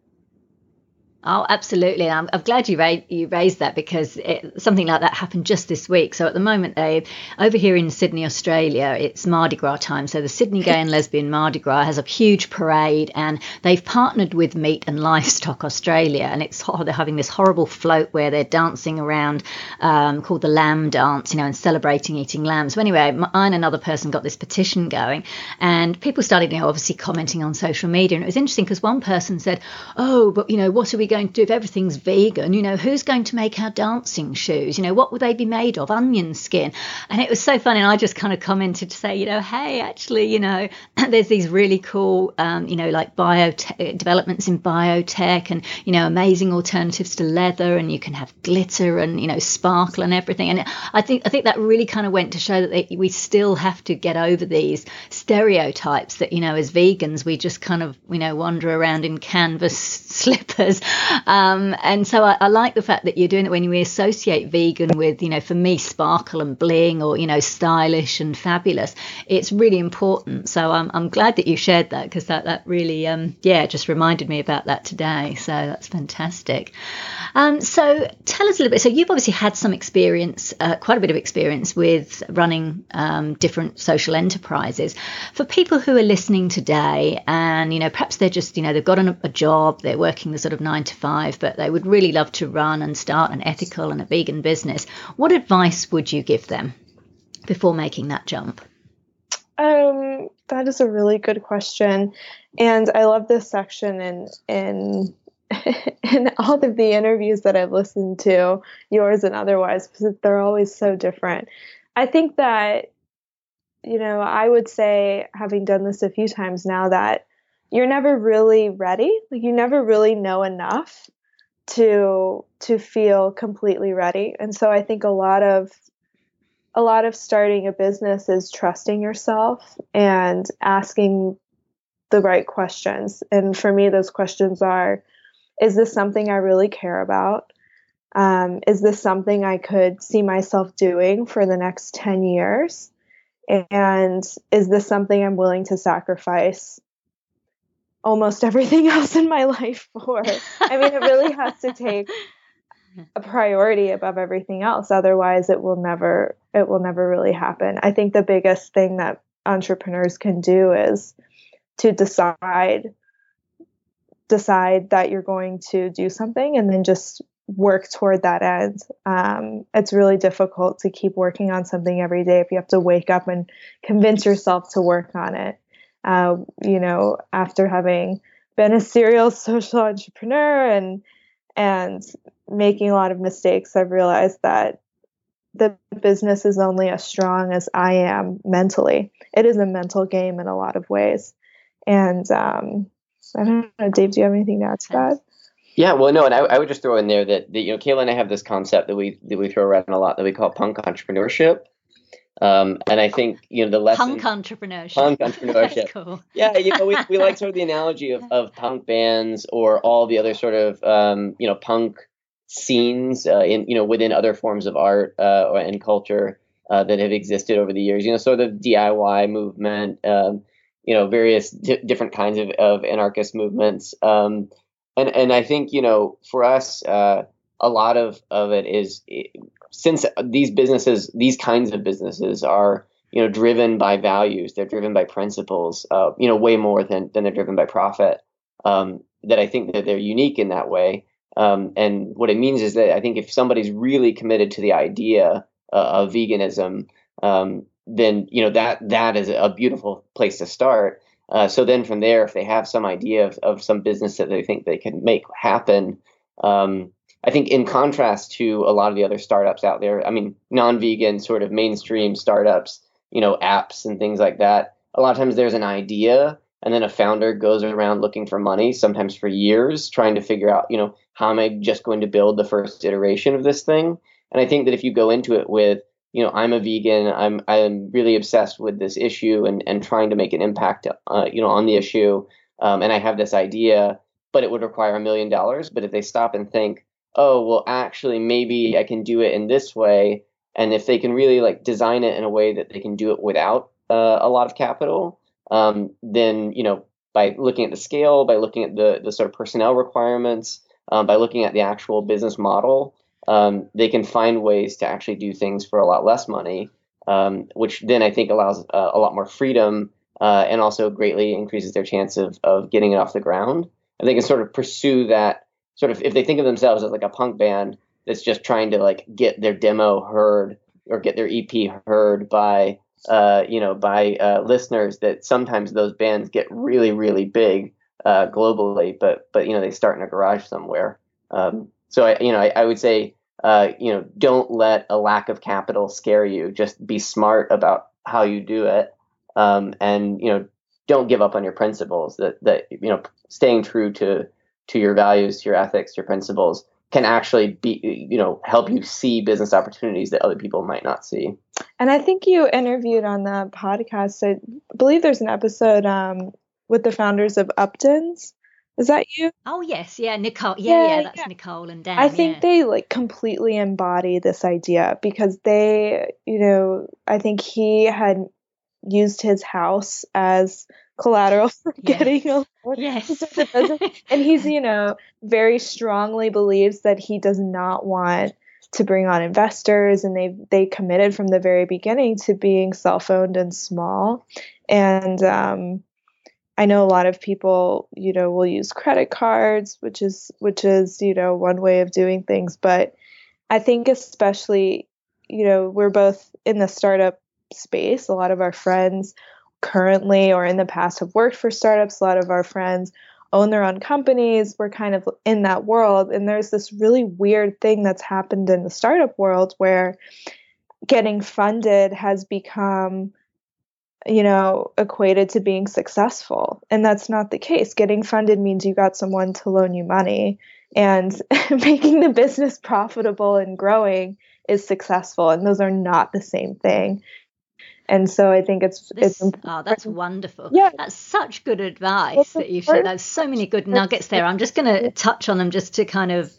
Oh, absolutely. I'm, I'm glad you, ra- you raised that because it, something like that happened just this week. So at the moment, they over here in Sydney, Australia, it's Mardi Gras time. So the Sydney Gay and Lesbian Mardi Gras has a huge parade, and they've partnered with Meat and Livestock Australia, and it's they're having this horrible float where they're dancing around um, called the Lamb Dance, you know, and celebrating eating lamb. So anyway, I and another person got this petition going, and people started, you know, obviously commenting on social media, and it was interesting because one person said, "Oh, but you know, what are we going to do if everything's vegan? You know, who's going to make our dancing shoes? You know, what would they be made of? Onion skin. And it was so funny. And I just kind of commented to say, you know, hey, actually, you know, [CLEARS THROAT] there's these really cool, um, you know, like biotech developments in biotech and, you know, amazing alternatives to leather and you can have glitter and, you know, sparkle and everything. And I think, I think that really kind of went to show that they, we still have to get over these stereotypes that, you know, as vegans, we just kind of, you know, wander around in canvas [LAUGHS] slippers um, and so I, I, like the fact that you're doing it when we associate vegan with, you know, for me, sparkle and bling or, you know, stylish and fabulous. It's really important. So I'm, I'm glad that you shared that because that, that really, um, yeah, just reminded me about that today. So that's fantastic. Um, so tell us a little bit. So you've obviously had some experience, uh, quite a bit of experience with running um, different social enterprises. For people who are listening today and, you know, perhaps they're just, you know, they've got a, a job, they're working the sort of nine to five, but they would really love to run and start an ethical and a vegan business. What advice would you give them before making that jump? Um, that is a really good question, and I love this section in in [LAUGHS] in all of the interviews that I've listened to, yours and otherwise, because they're always so different. I think that you know I would say, having done this a few times now, that you're never really ready. Like you never really know enough to to feel completely ready. And so I think a lot of a lot of starting a business is trusting yourself and asking the right questions. And for me, those questions are Is this something I really care about? Um, is this something I could see myself doing for the next 10 years? And is this something I'm willing to sacrifice almost everything [LAUGHS] else in my life for. I mean, it really has to [LAUGHS] take a priority above everything else otherwise it will never it will never really happen. I think the biggest thing that entrepreneurs can do is to decide decide that you're going to do something and then just work toward that end. Um, it's really difficult to keep working on something every day if you have to wake up and convince yourself to work on it uh, you know, after having been a serial [LAUGHS] social entrepreneur and and making a lot of mistakes, I've realized that the business is only as strong as I am mentally. It is a mental game in a lot of ways. And um, I don't know, Dave, do you have anything to add to that? Yeah, well, no, and I, I would just throw in there that, that you know, Kayla and I have this concept that we that we throw around a lot that we call punk entrepreneurship, um, and I think you know the lesson punk entrepreneurship. Punk entrepreneurship. [LAUGHS] cool. Yeah, you know we, we like sort of the [LAUGHS] analogy of, of punk bands or all the other sort of um, you know punk scenes uh, in you know within other forms of art uh, and culture uh, that have existed over the years. You know, sort of DIY movement. Um, you know, various di- different kinds of, of anarchist movements. Um, and and I think you know for us. Uh, a lot of, of it is since these businesses, these kinds of businesses are, you know, driven by values, they're driven by principles, uh, you know, way more than, than they're driven by profit. Um, that I think that they're unique in that way. Um, and what it means is that I think if somebody's really committed to the idea uh, of veganism, um, then you know that that is a beautiful place to start. Uh, so then from there, if they have some idea of, of some business that they think they can make happen, um, I think in contrast to a lot of the other startups out there, I mean, non-vegan sort of mainstream startups, you know, apps and things like that. A lot of times there's an idea and then a founder goes around looking for money, sometimes for years, trying to figure out, you know, how am I just going to build the first iteration of this thing? And I think that if you go into it with, you know, I'm a vegan, I'm I'm really obsessed with this issue and and trying to make an impact, uh, you know, on the issue, um, and I have this idea, but it would require a million dollars. But if they stop and think, oh well actually maybe i can do it in this way and if they can really like design it in a way that they can do it without uh, a lot of capital um, then you know by looking at the scale by looking at the the sort of personnel requirements um, by looking at the actual business model, um, they can find ways to actually do things for a lot less money, um, which then I think allows uh, a lot more freedom uh, and also greatly increases their chance of, of getting it off the ground. And they can sort of pursue that sort of if they think of themselves as like a punk band that's just trying to like get their demo heard or get their EP heard by uh, you know by uh, listeners that sometimes those bands get really really big uh, globally, but but you know they start in a garage somewhere. Um, so I you know I, I would say uh, you know don't let a lack of capital scare you. Just be smart about how you do it, um, and you know don't give up on your principles. That that you know staying true to to your values, to your ethics, your principles can actually be you know help you see business opportunities that other people might not see. And i think you interviewed on the podcast i believe there's an episode um, with the founders of upton's. Is that you? Oh yes. Yeah nicole. Yeah yeah, yeah that's yeah. nicole and dan i think yeah. they like completely embody this idea because they you know i think he had used his house as collateral [LAUGHS] for yes. getting a. Yes. and he's, you know, [LAUGHS] very strongly believes that he does not want to bring on investors and they they committed from the very beginning to being self-owned and small. And um, I know a lot of people, you know, will use credit cards, which is which is, you know, one way of doing things, but I think especially, you know, we're both in the startup space. A lot of our friends currently or in the past have worked for startups. A lot of our friends own their own companies. We're kind of in that world. And there's this really weird thing that's happened in the startup world where getting funded has become you know, equated to being successful. And that's not the case. Getting funded means you got someone to loan you money, and [LAUGHS] making the business profitable and growing is successful. And those are not the same thing and so I think it's this, it's oh that's wonderful. Yeah. That's such good advice that you've shared. there's so many good nuggets there. I'm just going to touch on them just to kind of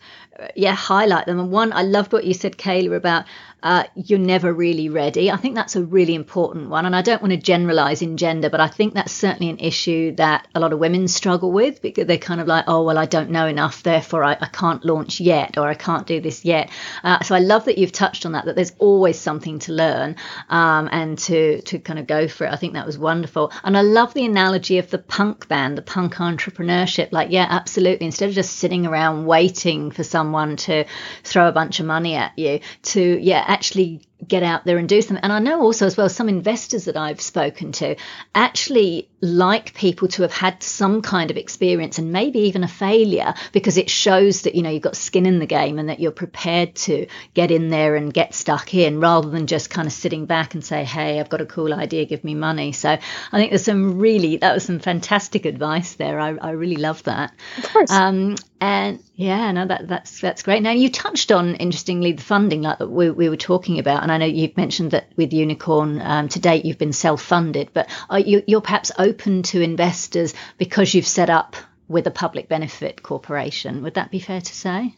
yeah highlight them and one I loved what you said Kayla about uh, you're never really ready. I think that's a really important one. And I don't want to generalize in gender, but I think that's certainly an issue that a lot of women struggle with because they're kind of like, oh, well, I don't know enough, therefore I, I can't launch yet or I can't do this yet. Uh, so I love that you've touched on that, that there's always something to learn um, and to, to kind of go for it. I think that was wonderful. And I love the analogy of the punk band, the punk entrepreneurship. Like, yeah, absolutely. Instead of just sitting around waiting for someone to throw a bunch of money at you, to, yeah, actually get out there and do something. And I know also as well some investors that I've spoken to actually like people to have had some kind of experience and maybe even a failure because it shows that you know you've got skin in the game and that you're prepared to get in there and get stuck in rather than just kind of sitting back and say hey I've got a cool idea give me money. So I think there's some really that was some fantastic advice there. I, I really love that. Of course. Um, and yeah no that that's that's great. Now you touched on interestingly the funding like that we, we were talking about and I know you've mentioned that with Unicorn um, to date you've been self-funded, but you, you're perhaps open to investors because you've set up with a public benefit corporation. Would that be fair to say?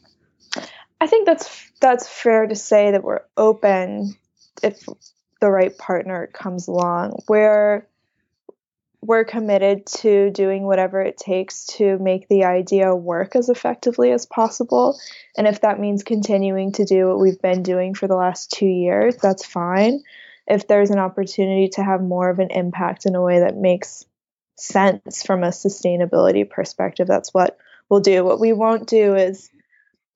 I think that's that's fair to say that we're open if the right partner comes along. We're we're committed to doing whatever it takes to make the idea work as effectively as possible. And if that means continuing to do what we've been doing for the last two years, that's fine. If there's an opportunity to have more of an impact in a way that makes sense from a sustainability perspective, that's what we'll do. What we won't do is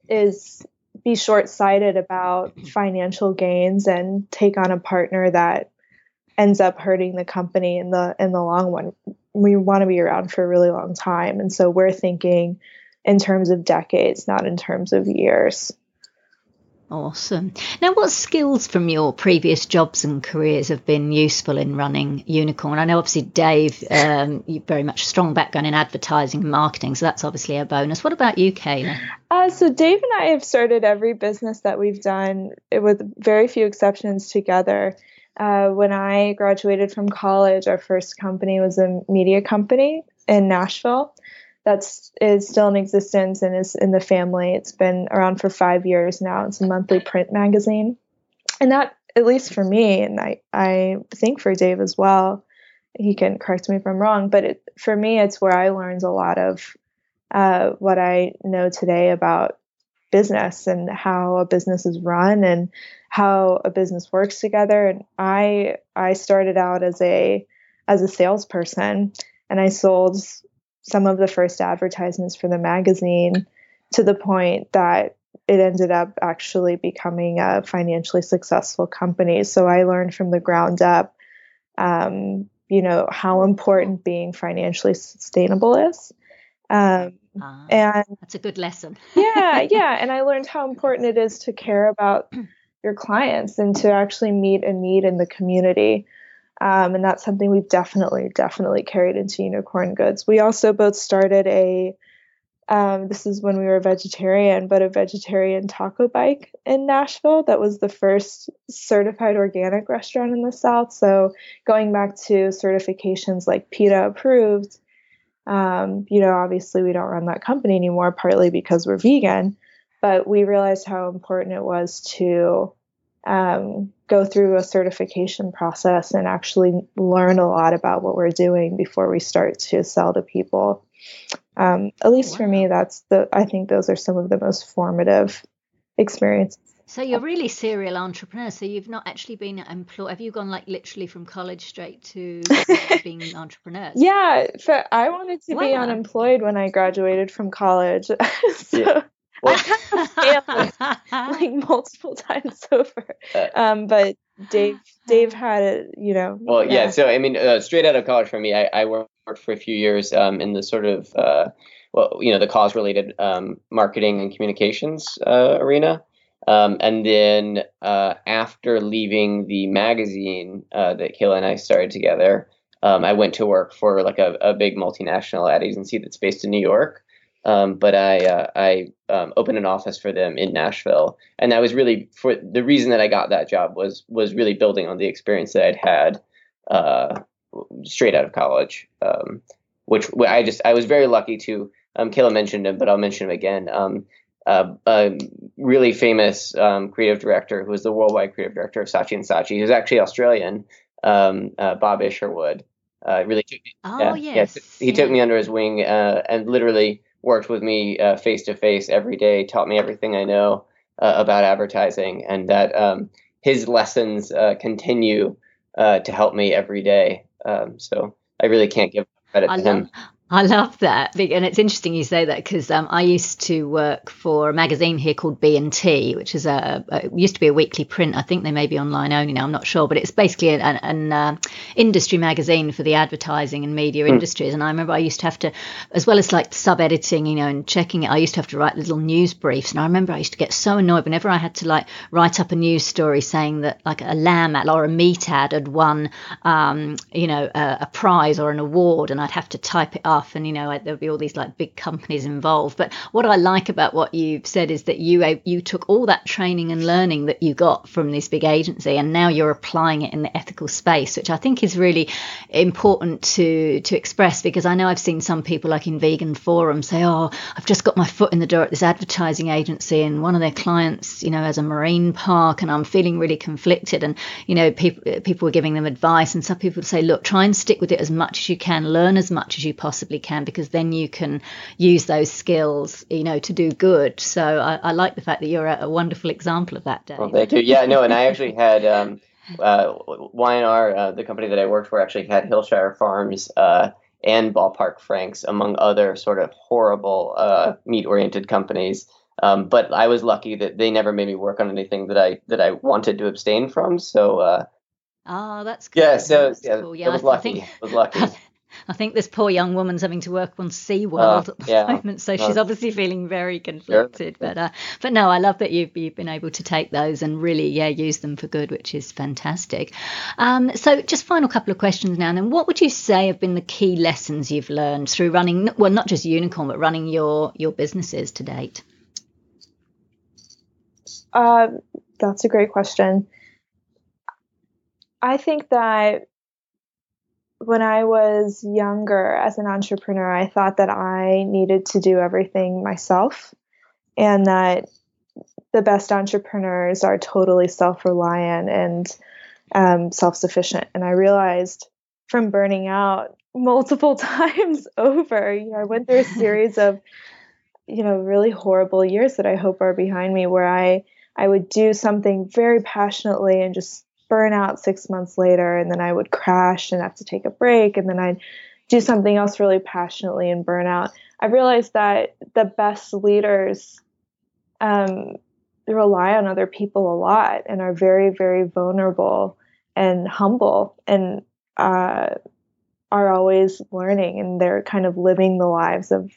is be short-sighted about financial gains and take on a partner that ends up hurting the company in the in the long run. We want to be around for a really long time, and so we're thinking in terms of decades, not in terms of years. Awesome. Now, what skills from your previous jobs and careers have been useful in running Unicorn? I know, obviously, Dave, um, you very much strong background in advertising and marketing, so that's obviously a bonus. What about you, Kayla? Uh, so, Dave and I have started every business that we've done, with very few exceptions, together. Uh, when I graduated from college, our first company was a media company in Nashville. That's is still in existence and is in the family. It's been around for five years now. It's a monthly print magazine, and that, at least for me, and I, I think for Dave as well, he can correct me if I'm wrong, but it, for me, it's where I learned a lot of uh, what I know today about business and how a business is run and how a business works together. And I I started out as a as a salesperson and I sold some of the first advertisements for the magazine to the point that it ended up actually becoming a financially successful company. So I learned from the ground up, um, you know, how important being financially sustainable is. Um, uh, and that's a good lesson. [LAUGHS] yeah, yeah. And I learned how important it is to care about your clients and to actually meet a need in the community. Um, and that's something we've definitely, definitely carried into Unicorn Goods. We also both started a um, this is when we were vegetarian, but a vegetarian taco bike in Nashville that was the first certified organic restaurant in the South. So going back to certifications like PETA approved, um, you know, obviously we don't run that company anymore, partly because we're vegan, but we realized how important it was to um, go through a certification process and actually learn a lot about what we're doing before we start to sell to people. Um, at least wow. for me, that's the. I think those are some of the most formative experiences. So you're really serial entrepreneur. So you've not actually been employed. Have you gone like literally from college straight to [LAUGHS] being an entrepreneur? Yeah, so I wanted to wow. be unemployed when I graduated from college. [LAUGHS] so yeah. well, I kind of failed like [LAUGHS] multiple times over. Uh, um, but Dave, Dave had it, you know. Well, yeah. yeah so I mean, uh, straight out of college for me, I, I worked for a few years um, in the sort of uh, well, you know, the cause-related um, marketing and communications uh, arena. Um, and then uh, after leaving the magazine uh, that Kayla and I started together, um, I went to work for like a, a, big multinational ad agency that's based in New York. Um, but I uh, I um, opened an office for them in Nashville, and that was really for the reason that I got that job was was really building on the experience that I'd had uh, straight out of college, um, which I just I was very lucky to. Um, Kayla mentioned him, but I'll mention him again. Um, uh, a really famous um, creative director who was the worldwide creative director of Saatchi and Saatchi, who's actually Australian, um, uh, Bob Isherwood. Uh, really took me, oh, yes. he yeah. took me under his wing uh, and literally worked with me face to face every day, taught me everything I know uh, about advertising, and that um, his lessons uh, continue to help me every day. Um, so I really can't give credit I to love, him. I love that, and it's interesting you say that because um, I used to work for a magazine here called B and T, which is a, a, used to be a weekly print. I think they may be online only now. I'm not sure, but it's basically an, an uh, industry magazine for the advertising and media mm. industries. And I remember I used to have to, as well as like sub editing, you know, and checking it, I used to have to write little news briefs. And I remember I used to get so annoyed whenever I had to like write up a news story saying that like a lamb ad or a meat ad had won, um, you know, a, a prize or an award, and I'd have to type it up stuff and you know there'll be all these like big companies involved. But what i like about what you've said is that you you took all that training and learning that you got from this big agency and now you're applying it in the ethical space which i think is really important to to express because i know i've seen some people like in vegan forums say oh i've just got my foot in the door at this advertising agency and one of their clients you know has a marine park and i'm feeling really conflicted. And you know people people were giving them advice and some people would say look try and stick with it as much as you can learn as much as you possibly possibly can because then you can use those skills, you know, to do good. So I, I like the fact that you're a, a, wonderful example of that, Dave. Well, thank you. Yeah, no, and I actually had um, uh, Y&R, uh, the company that I worked for, actually had Hillshire Farms. Uh, and Ballpark Franks, among other sort of horrible uh, meat-oriented companies. Um, but I was lucky that they never made me work on anything that I that I wanted to abstain from. So. Uh, oh, that's good. Yeah, so that's yeah, cool. yeah, I was lucky. I think, was lucky. I think this poor young woman's having to work on SeaWorld uh, at the yeah. moment, so she's obviously feeling very conflicted. Sure. But uh, but no, I love that you've you've been able to take those and really yeah use them for good, which is fantastic. Um, so just final couple of questions now. And then, what would you say have been the key lessons you've learned through running well not just Unicorn but running your your businesses to date? Uh, that's a great question. I think that when I was younger as an entrepreneur, I thought that I needed to do everything myself and that the best entrepreneurs are totally self reliant and um, self sufficient. And I realized from burning out multiple [LAUGHS] times over. You know, I went through a series of, you know, really horrible years that I hope are behind me where I I would do something very passionately and just burn out six months later and then I would crash and have to take a break and then I'd do something else really passionately and burn out. I realized that the best leaders um, rely on other people a lot and are very, very vulnerable and humble and uh, are always learning and they're kind of living the lives of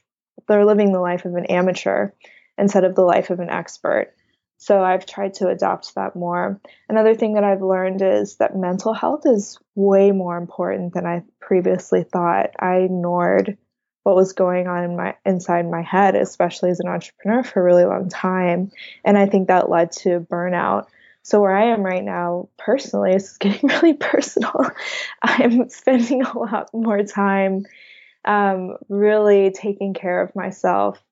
they're living the life of an amateur instead of the life of an expert. So I've tried to adopt that more. Another thing that I've learned is that mental health is way more important than I previously thought. I ignored what was going on in my inside my head, especially as an entrepreneur for a really long time, and I think that led to burnout. So where I am right now, personally, this is [LAUGHS] getting really personal. [LAUGHS] I'm spending a lot more time um, really taking care of myself.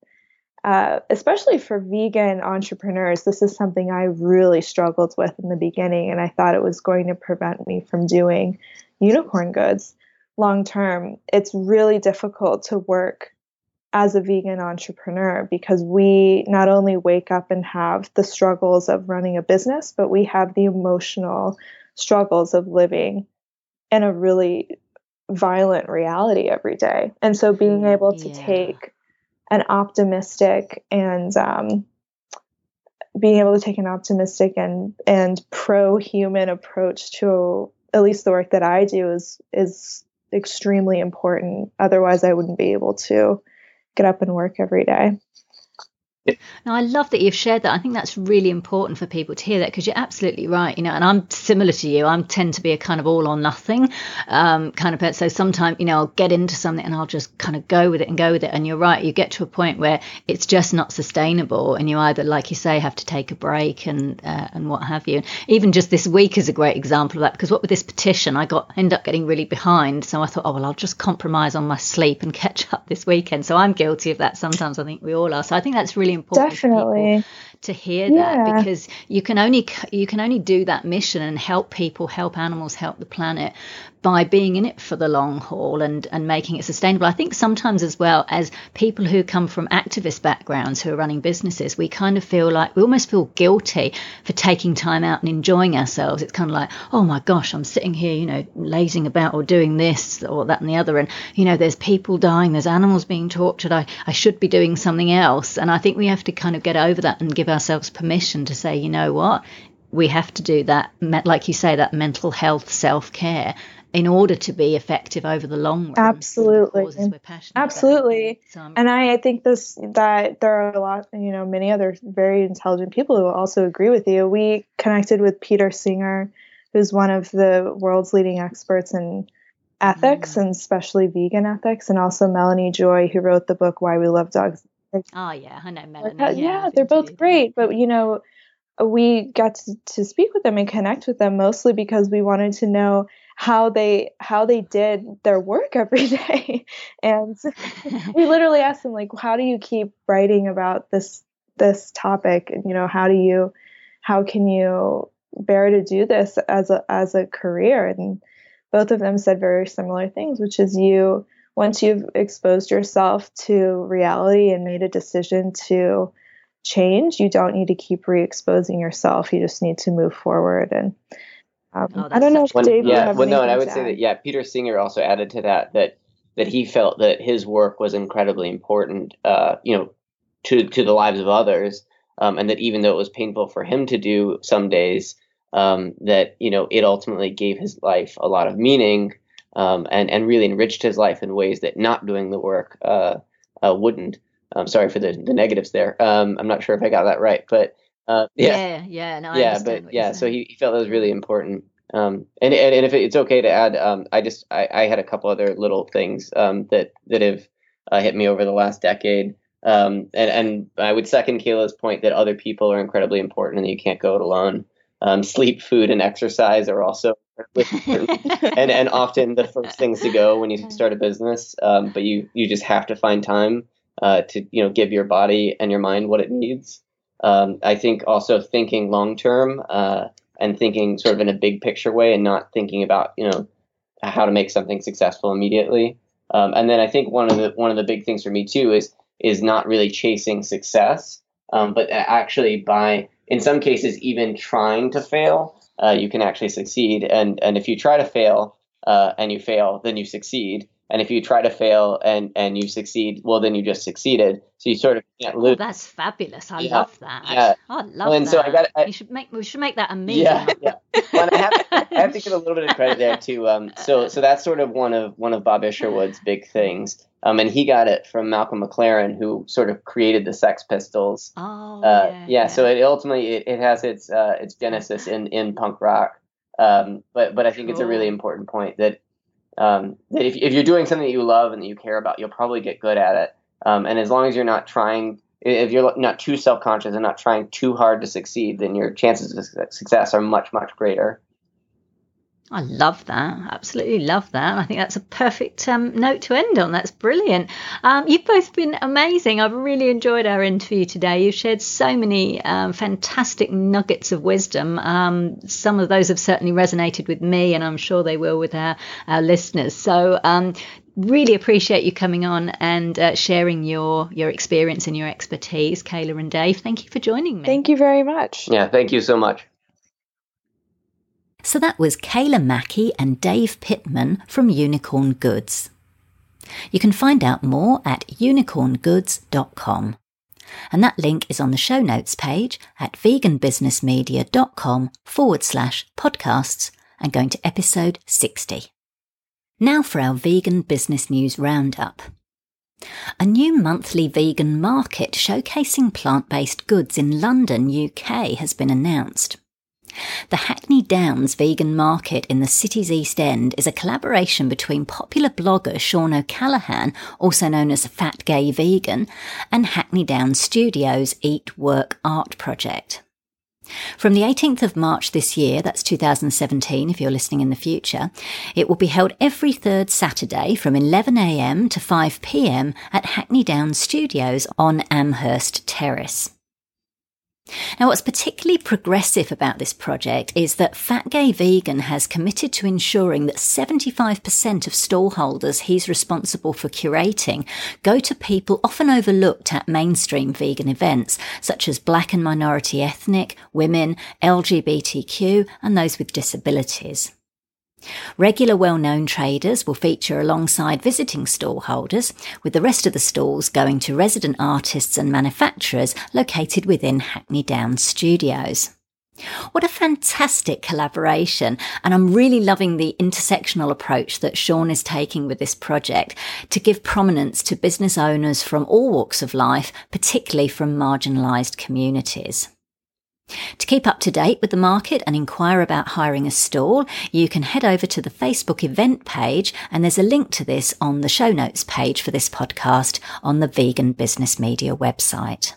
Uh, especially for vegan entrepreneurs, this is something I really struggled with in the beginning, and I thought it was going to prevent me from doing unicorn goods long term. It's really difficult to work as a vegan entrepreneur because we not only wake up and have the struggles of running a business, but we have the emotional struggles of living in a really violent reality every day. And so being able to yeah. take an optimistic and um, being able to take an optimistic and and pro human approach to at least the work that I do is is extremely important. Otherwise, I wouldn't be able to get up and work every day. No, I love that you've shared that. I think that's really important for people to hear that because you're absolutely right. You know, and I'm similar to you. I tend to be a kind of all or nothing um, kind of person. So sometimes, you know, I'll get into something and I'll just kind of go with it and go with it. And you're right. You get to a point where it's just not sustainable, and you either, like you say, have to take a break and uh, and what have you. And even just this week is a great example of that because what with this petition, I got end up getting really behind. So I thought, oh well, I'll just compromise on my sleep and [LAUGHS] catch up this weekend. So I'm guilty of that. Sometimes I think we all are. So I think that's really important definitely to hear yeah. that because you can only you can only do that mission and help people help animals help the planet by being in it for the long haul and, and making it sustainable. I think sometimes as well as people who come from activist backgrounds who are running businesses, we kind of feel like we almost feel guilty for taking time out and enjoying ourselves. It's kind of like, oh my gosh, I'm sitting here, you know, lazing about or doing this or that and the other. And, you know, there's people dying, there's animals being tortured. I, I should be doing something else. And I think we have to kind of get over that and give ourselves permission to say, you know what? we have to do that, like you say, that mental health self care in order to be effective over the long run. Absolutely. Absolutely. So and I, I think this that there are a lot, you know, many other very intelligent people who also agree with you. We connected with Peter Singer, who's one of the world's leading experts in ethics mm. and especially vegan ethics, and also Melanie Joy, who wrote the book Why We Love Dogs. Oh yeah, I know Melanie. Yeah, yeah they're both great, but you know, we got to, to speak with them and connect with them mostly because we wanted to know how they how they did their work [LAUGHS] every day. And [LAUGHS] we literally asked them like how do you keep writing about this this topic? And you know how do you how can you bear to do this as a as a career? And both of them said very similar things which is you once you've exposed yourself to reality and made a decision to change you don't need to keep re-exposing yourself. You just need to move forward. And um, oh, I don't know if Dave. Yeah, well, no, and I would say that yeah, Peter Singer also added to that that that he felt that his work was incredibly important, uh, you know, to to the lives of others, um, and that even though it was painful for him to do some days, um, that you know it ultimately gave his life a lot of meaning, um, and and really enriched his life in ways that not doing the work uh, uh, wouldn't. I'm um, sorry for the the negatives there. Um, I'm not sure if I got that right, but uh, yeah, yeah, yeah, no, yeah, but yeah. So he, he, felt that was really important. Um, and, and and if it's okay to add, um, I just I, I had a couple other little things um, that that have uh, hit me over the last decade. Um, and and I would second Kayla's point that other people are incredibly important and you can't go it alone. Um, sleep, food, and exercise are also [LAUGHS] and and often the first things to go when you start a business. Um, but you you just have to find time uh, to you know give your body and your mind what it needs. Um, I think also thinking long term uh, and thinking sort of in a big picture way and not thinking about, you know, how to make something successful immediately. Um, and then I think one of the one of the big things for me too is is not really chasing success, um, but actually by in some cases even trying to fail, uh, you can actually succeed. And and if you try to fail uh, and you fail, then you succeed. And if you try to fail and and you succeed, well, then you just succeeded. So you sort of can't lose. Oh, that's fabulous. I yeah, love that. Yeah. I love and that. So I got. I, you should make. We should make that a meme. Yeah, yeah. Well, I have, I [LAUGHS] have to give a little bit of credit there too. Um, so so that's sort of one of one of Bob Isherwood's big things. Um, and he got it from Malcolm McLaren, who sort of created the Sex Pistols. Oh, uh, yeah, yeah, So it ultimately it, it has its uh, its genesis in in punk rock. Um, but but I think cool. it's a really important point that um, that if, if you're doing something that you love and that you care about, you'll probably get good at it. Um, and as long as you're not trying, if you're not too self conscious and not trying too hard to succeed, then your chances of success are much, much greater. I love that. Absolutely love that. I think that's a perfect um, note to end on. That's brilliant. Um, you've both been amazing. I've really enjoyed our interview today. You've shared so many um, fantastic nuggets of wisdom. Um, some of those have certainly resonated with me, and I'm sure they will with our, our listeners. So, um, really appreciate you coming on and uh, sharing your your experience and your expertise, Kayla and Dave. Thank you for joining me. Thank you very much. Yeah, thank you so much. So that was Kayla Mackey and Dave Pittman from Unicorn Goods. You can find out more at unicorngoods.com. And that link is on the show notes page at veganbusinessmedia.com forward slash podcasts and going to episode 60. Now for our vegan business news roundup. A new monthly vegan market showcasing plant based goods in London, UK has been announced. The Hackney Downs Vegan Market in the city's East End is a collaboration between popular blogger Sean O'Callaghan, also known as Fat Gay Vegan, and Hackney Downs Studios Eat Work Art Project. From the 18th of March this year, that's 2017 if you're listening in the future, it will be held every third Saturday from 11am to 5pm at Hackney Downs Studios on Amhurst Terrace. Now, what's particularly progressive about this project is that Fat Gay Vegan has committed to ensuring that 75% of stallholders he's responsible for curating go to people often overlooked at mainstream vegan events, such as black and minority ethnic, women, LGBTQ, and those with disabilities. Regular well-known traders will feature alongside visiting stallholders, with the rest of the stalls going to resident artists and manufacturers located within Hackney Downs studios. What a fantastic collaboration. And I'm really loving the intersectional approach that Sean is taking with this project to give prominence to business owners from all walks of life, particularly from marginalised communities. To keep up to date with the market and inquire about hiring a stall, you can head over to the Facebook event page, and there's a link to this on the show notes page for this podcast on the Vegan Business Media website.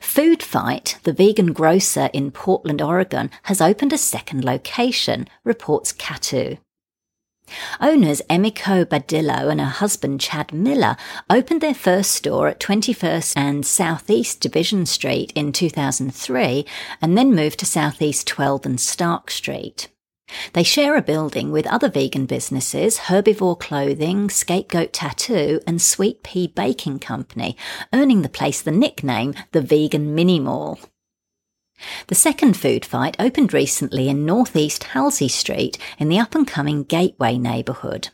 Food Fight, the vegan grocer in Portland, Oregon, has opened a second location, reports KATU. Owners Emiko Badillo and her husband Chad Miller opened their first store at 21st and Southeast Division Street in 2003 and then moved to Southeast 12 and Stark Street. They share a building with other vegan businesses, Herbivore Clothing, Scapegoat Tattoo, and Sweet Pea Baking Company, earning the place the nickname the Vegan Mini Mall. The second food fight opened recently in northeast Halsey Street in the up and coming Gateway neighbourhood.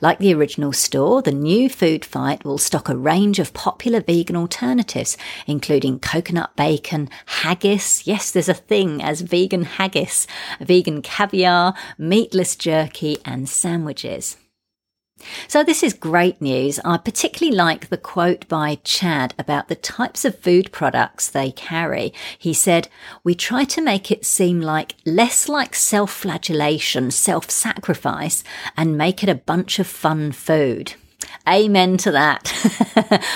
Like the original store, the new food fight will stock a range of popular vegan alternatives, including coconut bacon, haggis. Yes, there's a thing as vegan haggis, vegan caviar, meatless jerky, and sandwiches. So, this is great news. I particularly like the quote by Chad about the types of food products they carry. He said, We try to make it seem like less like self flagellation, self sacrifice, and make it a bunch of fun food. Amen to that.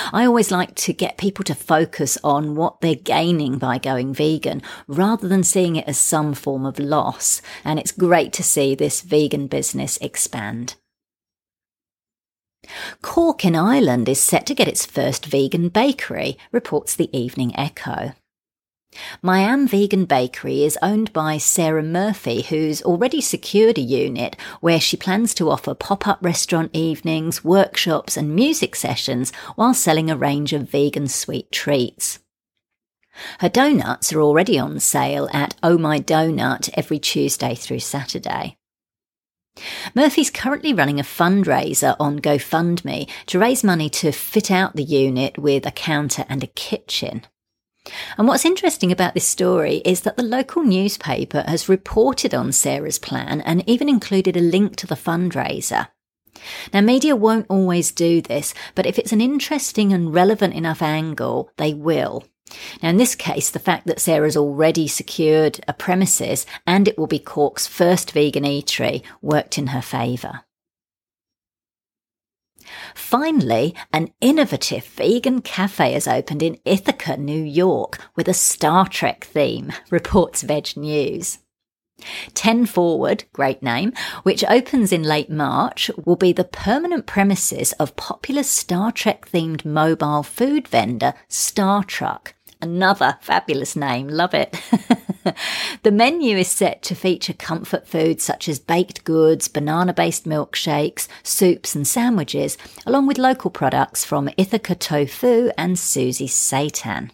[LAUGHS] I always like to get people to focus on what they're gaining by going vegan rather than seeing it as some form of loss. And it's great to see this vegan business expand. Cork in Ireland is set to get its first vegan bakery, reports the Evening Echo. My Am Vegan Bakery is owned by Sarah Murphy, who's already secured a unit where she plans to offer pop up restaurant evenings, workshops, and music sessions while selling a range of vegan sweet treats. Her donuts are already on sale at Oh My Donut every Tuesday through Saturday. Murphy's currently running a fundraiser on GoFundMe to raise money to fit out the unit with a counter and a kitchen. And what's interesting about this story is that the local newspaper has reported on Sarah's plan and even included a link to the fundraiser. Now, media won't always do this, but if it's an interesting and relevant enough angle, they will. Now, in this case, the fact that Sarah's already secured a premises and it will be Cork's first vegan eatery worked in her favour. Finally, an innovative vegan cafe has opened in Ithaca, New York, with a Star Trek theme, reports VegNews. 10 Forward, great name, which opens in late March, will be the permanent premises of popular Star Trek themed mobile food vendor StarTruck. Another fabulous name, love it. [LAUGHS] the menu is set to feature comfort foods such as baked goods, banana based milkshakes, soups, and sandwiches, along with local products from Ithaca Tofu and Susie Seitan.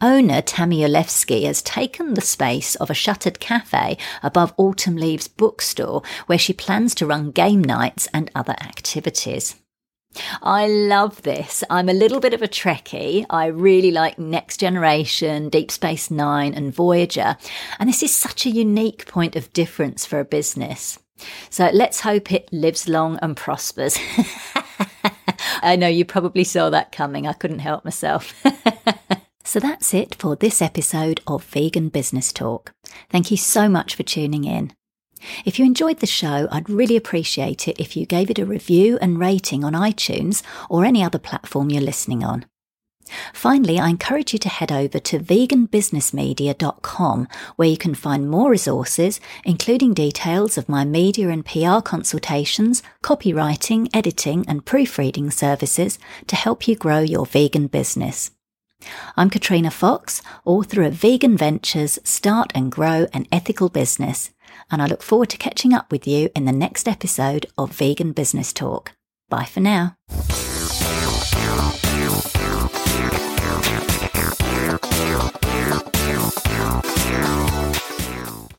Owner Tammy Olewski has taken the space of a shuttered cafe above Autumn Leaves bookstore where she plans to run game nights and other activities. I love this. I'm a little bit of a Trekkie. I really like Next Generation, Deep Space Nine, and Voyager. And this is such a unique point of difference for a business. So let's hope it lives long and prospers. [LAUGHS] I know you probably saw that coming. I couldn't help myself. [LAUGHS] so that's it for this episode of Vegan Business Talk. Thank you so much for tuning in. If you enjoyed the show, I'd really appreciate it if you gave it a review and rating on iTunes or any other platform you're listening on. Finally, I encourage you to head over to veganbusinessmedia.com where you can find more resources, including details of my media and PR consultations, copywriting, editing, and proofreading services to help you grow your vegan business. I'm Katrina Fox, author of Vegan Ventures Start and Grow an Ethical Business and I look forward to catching up with you in the next episode of Vegan Business Talk. Bye for now.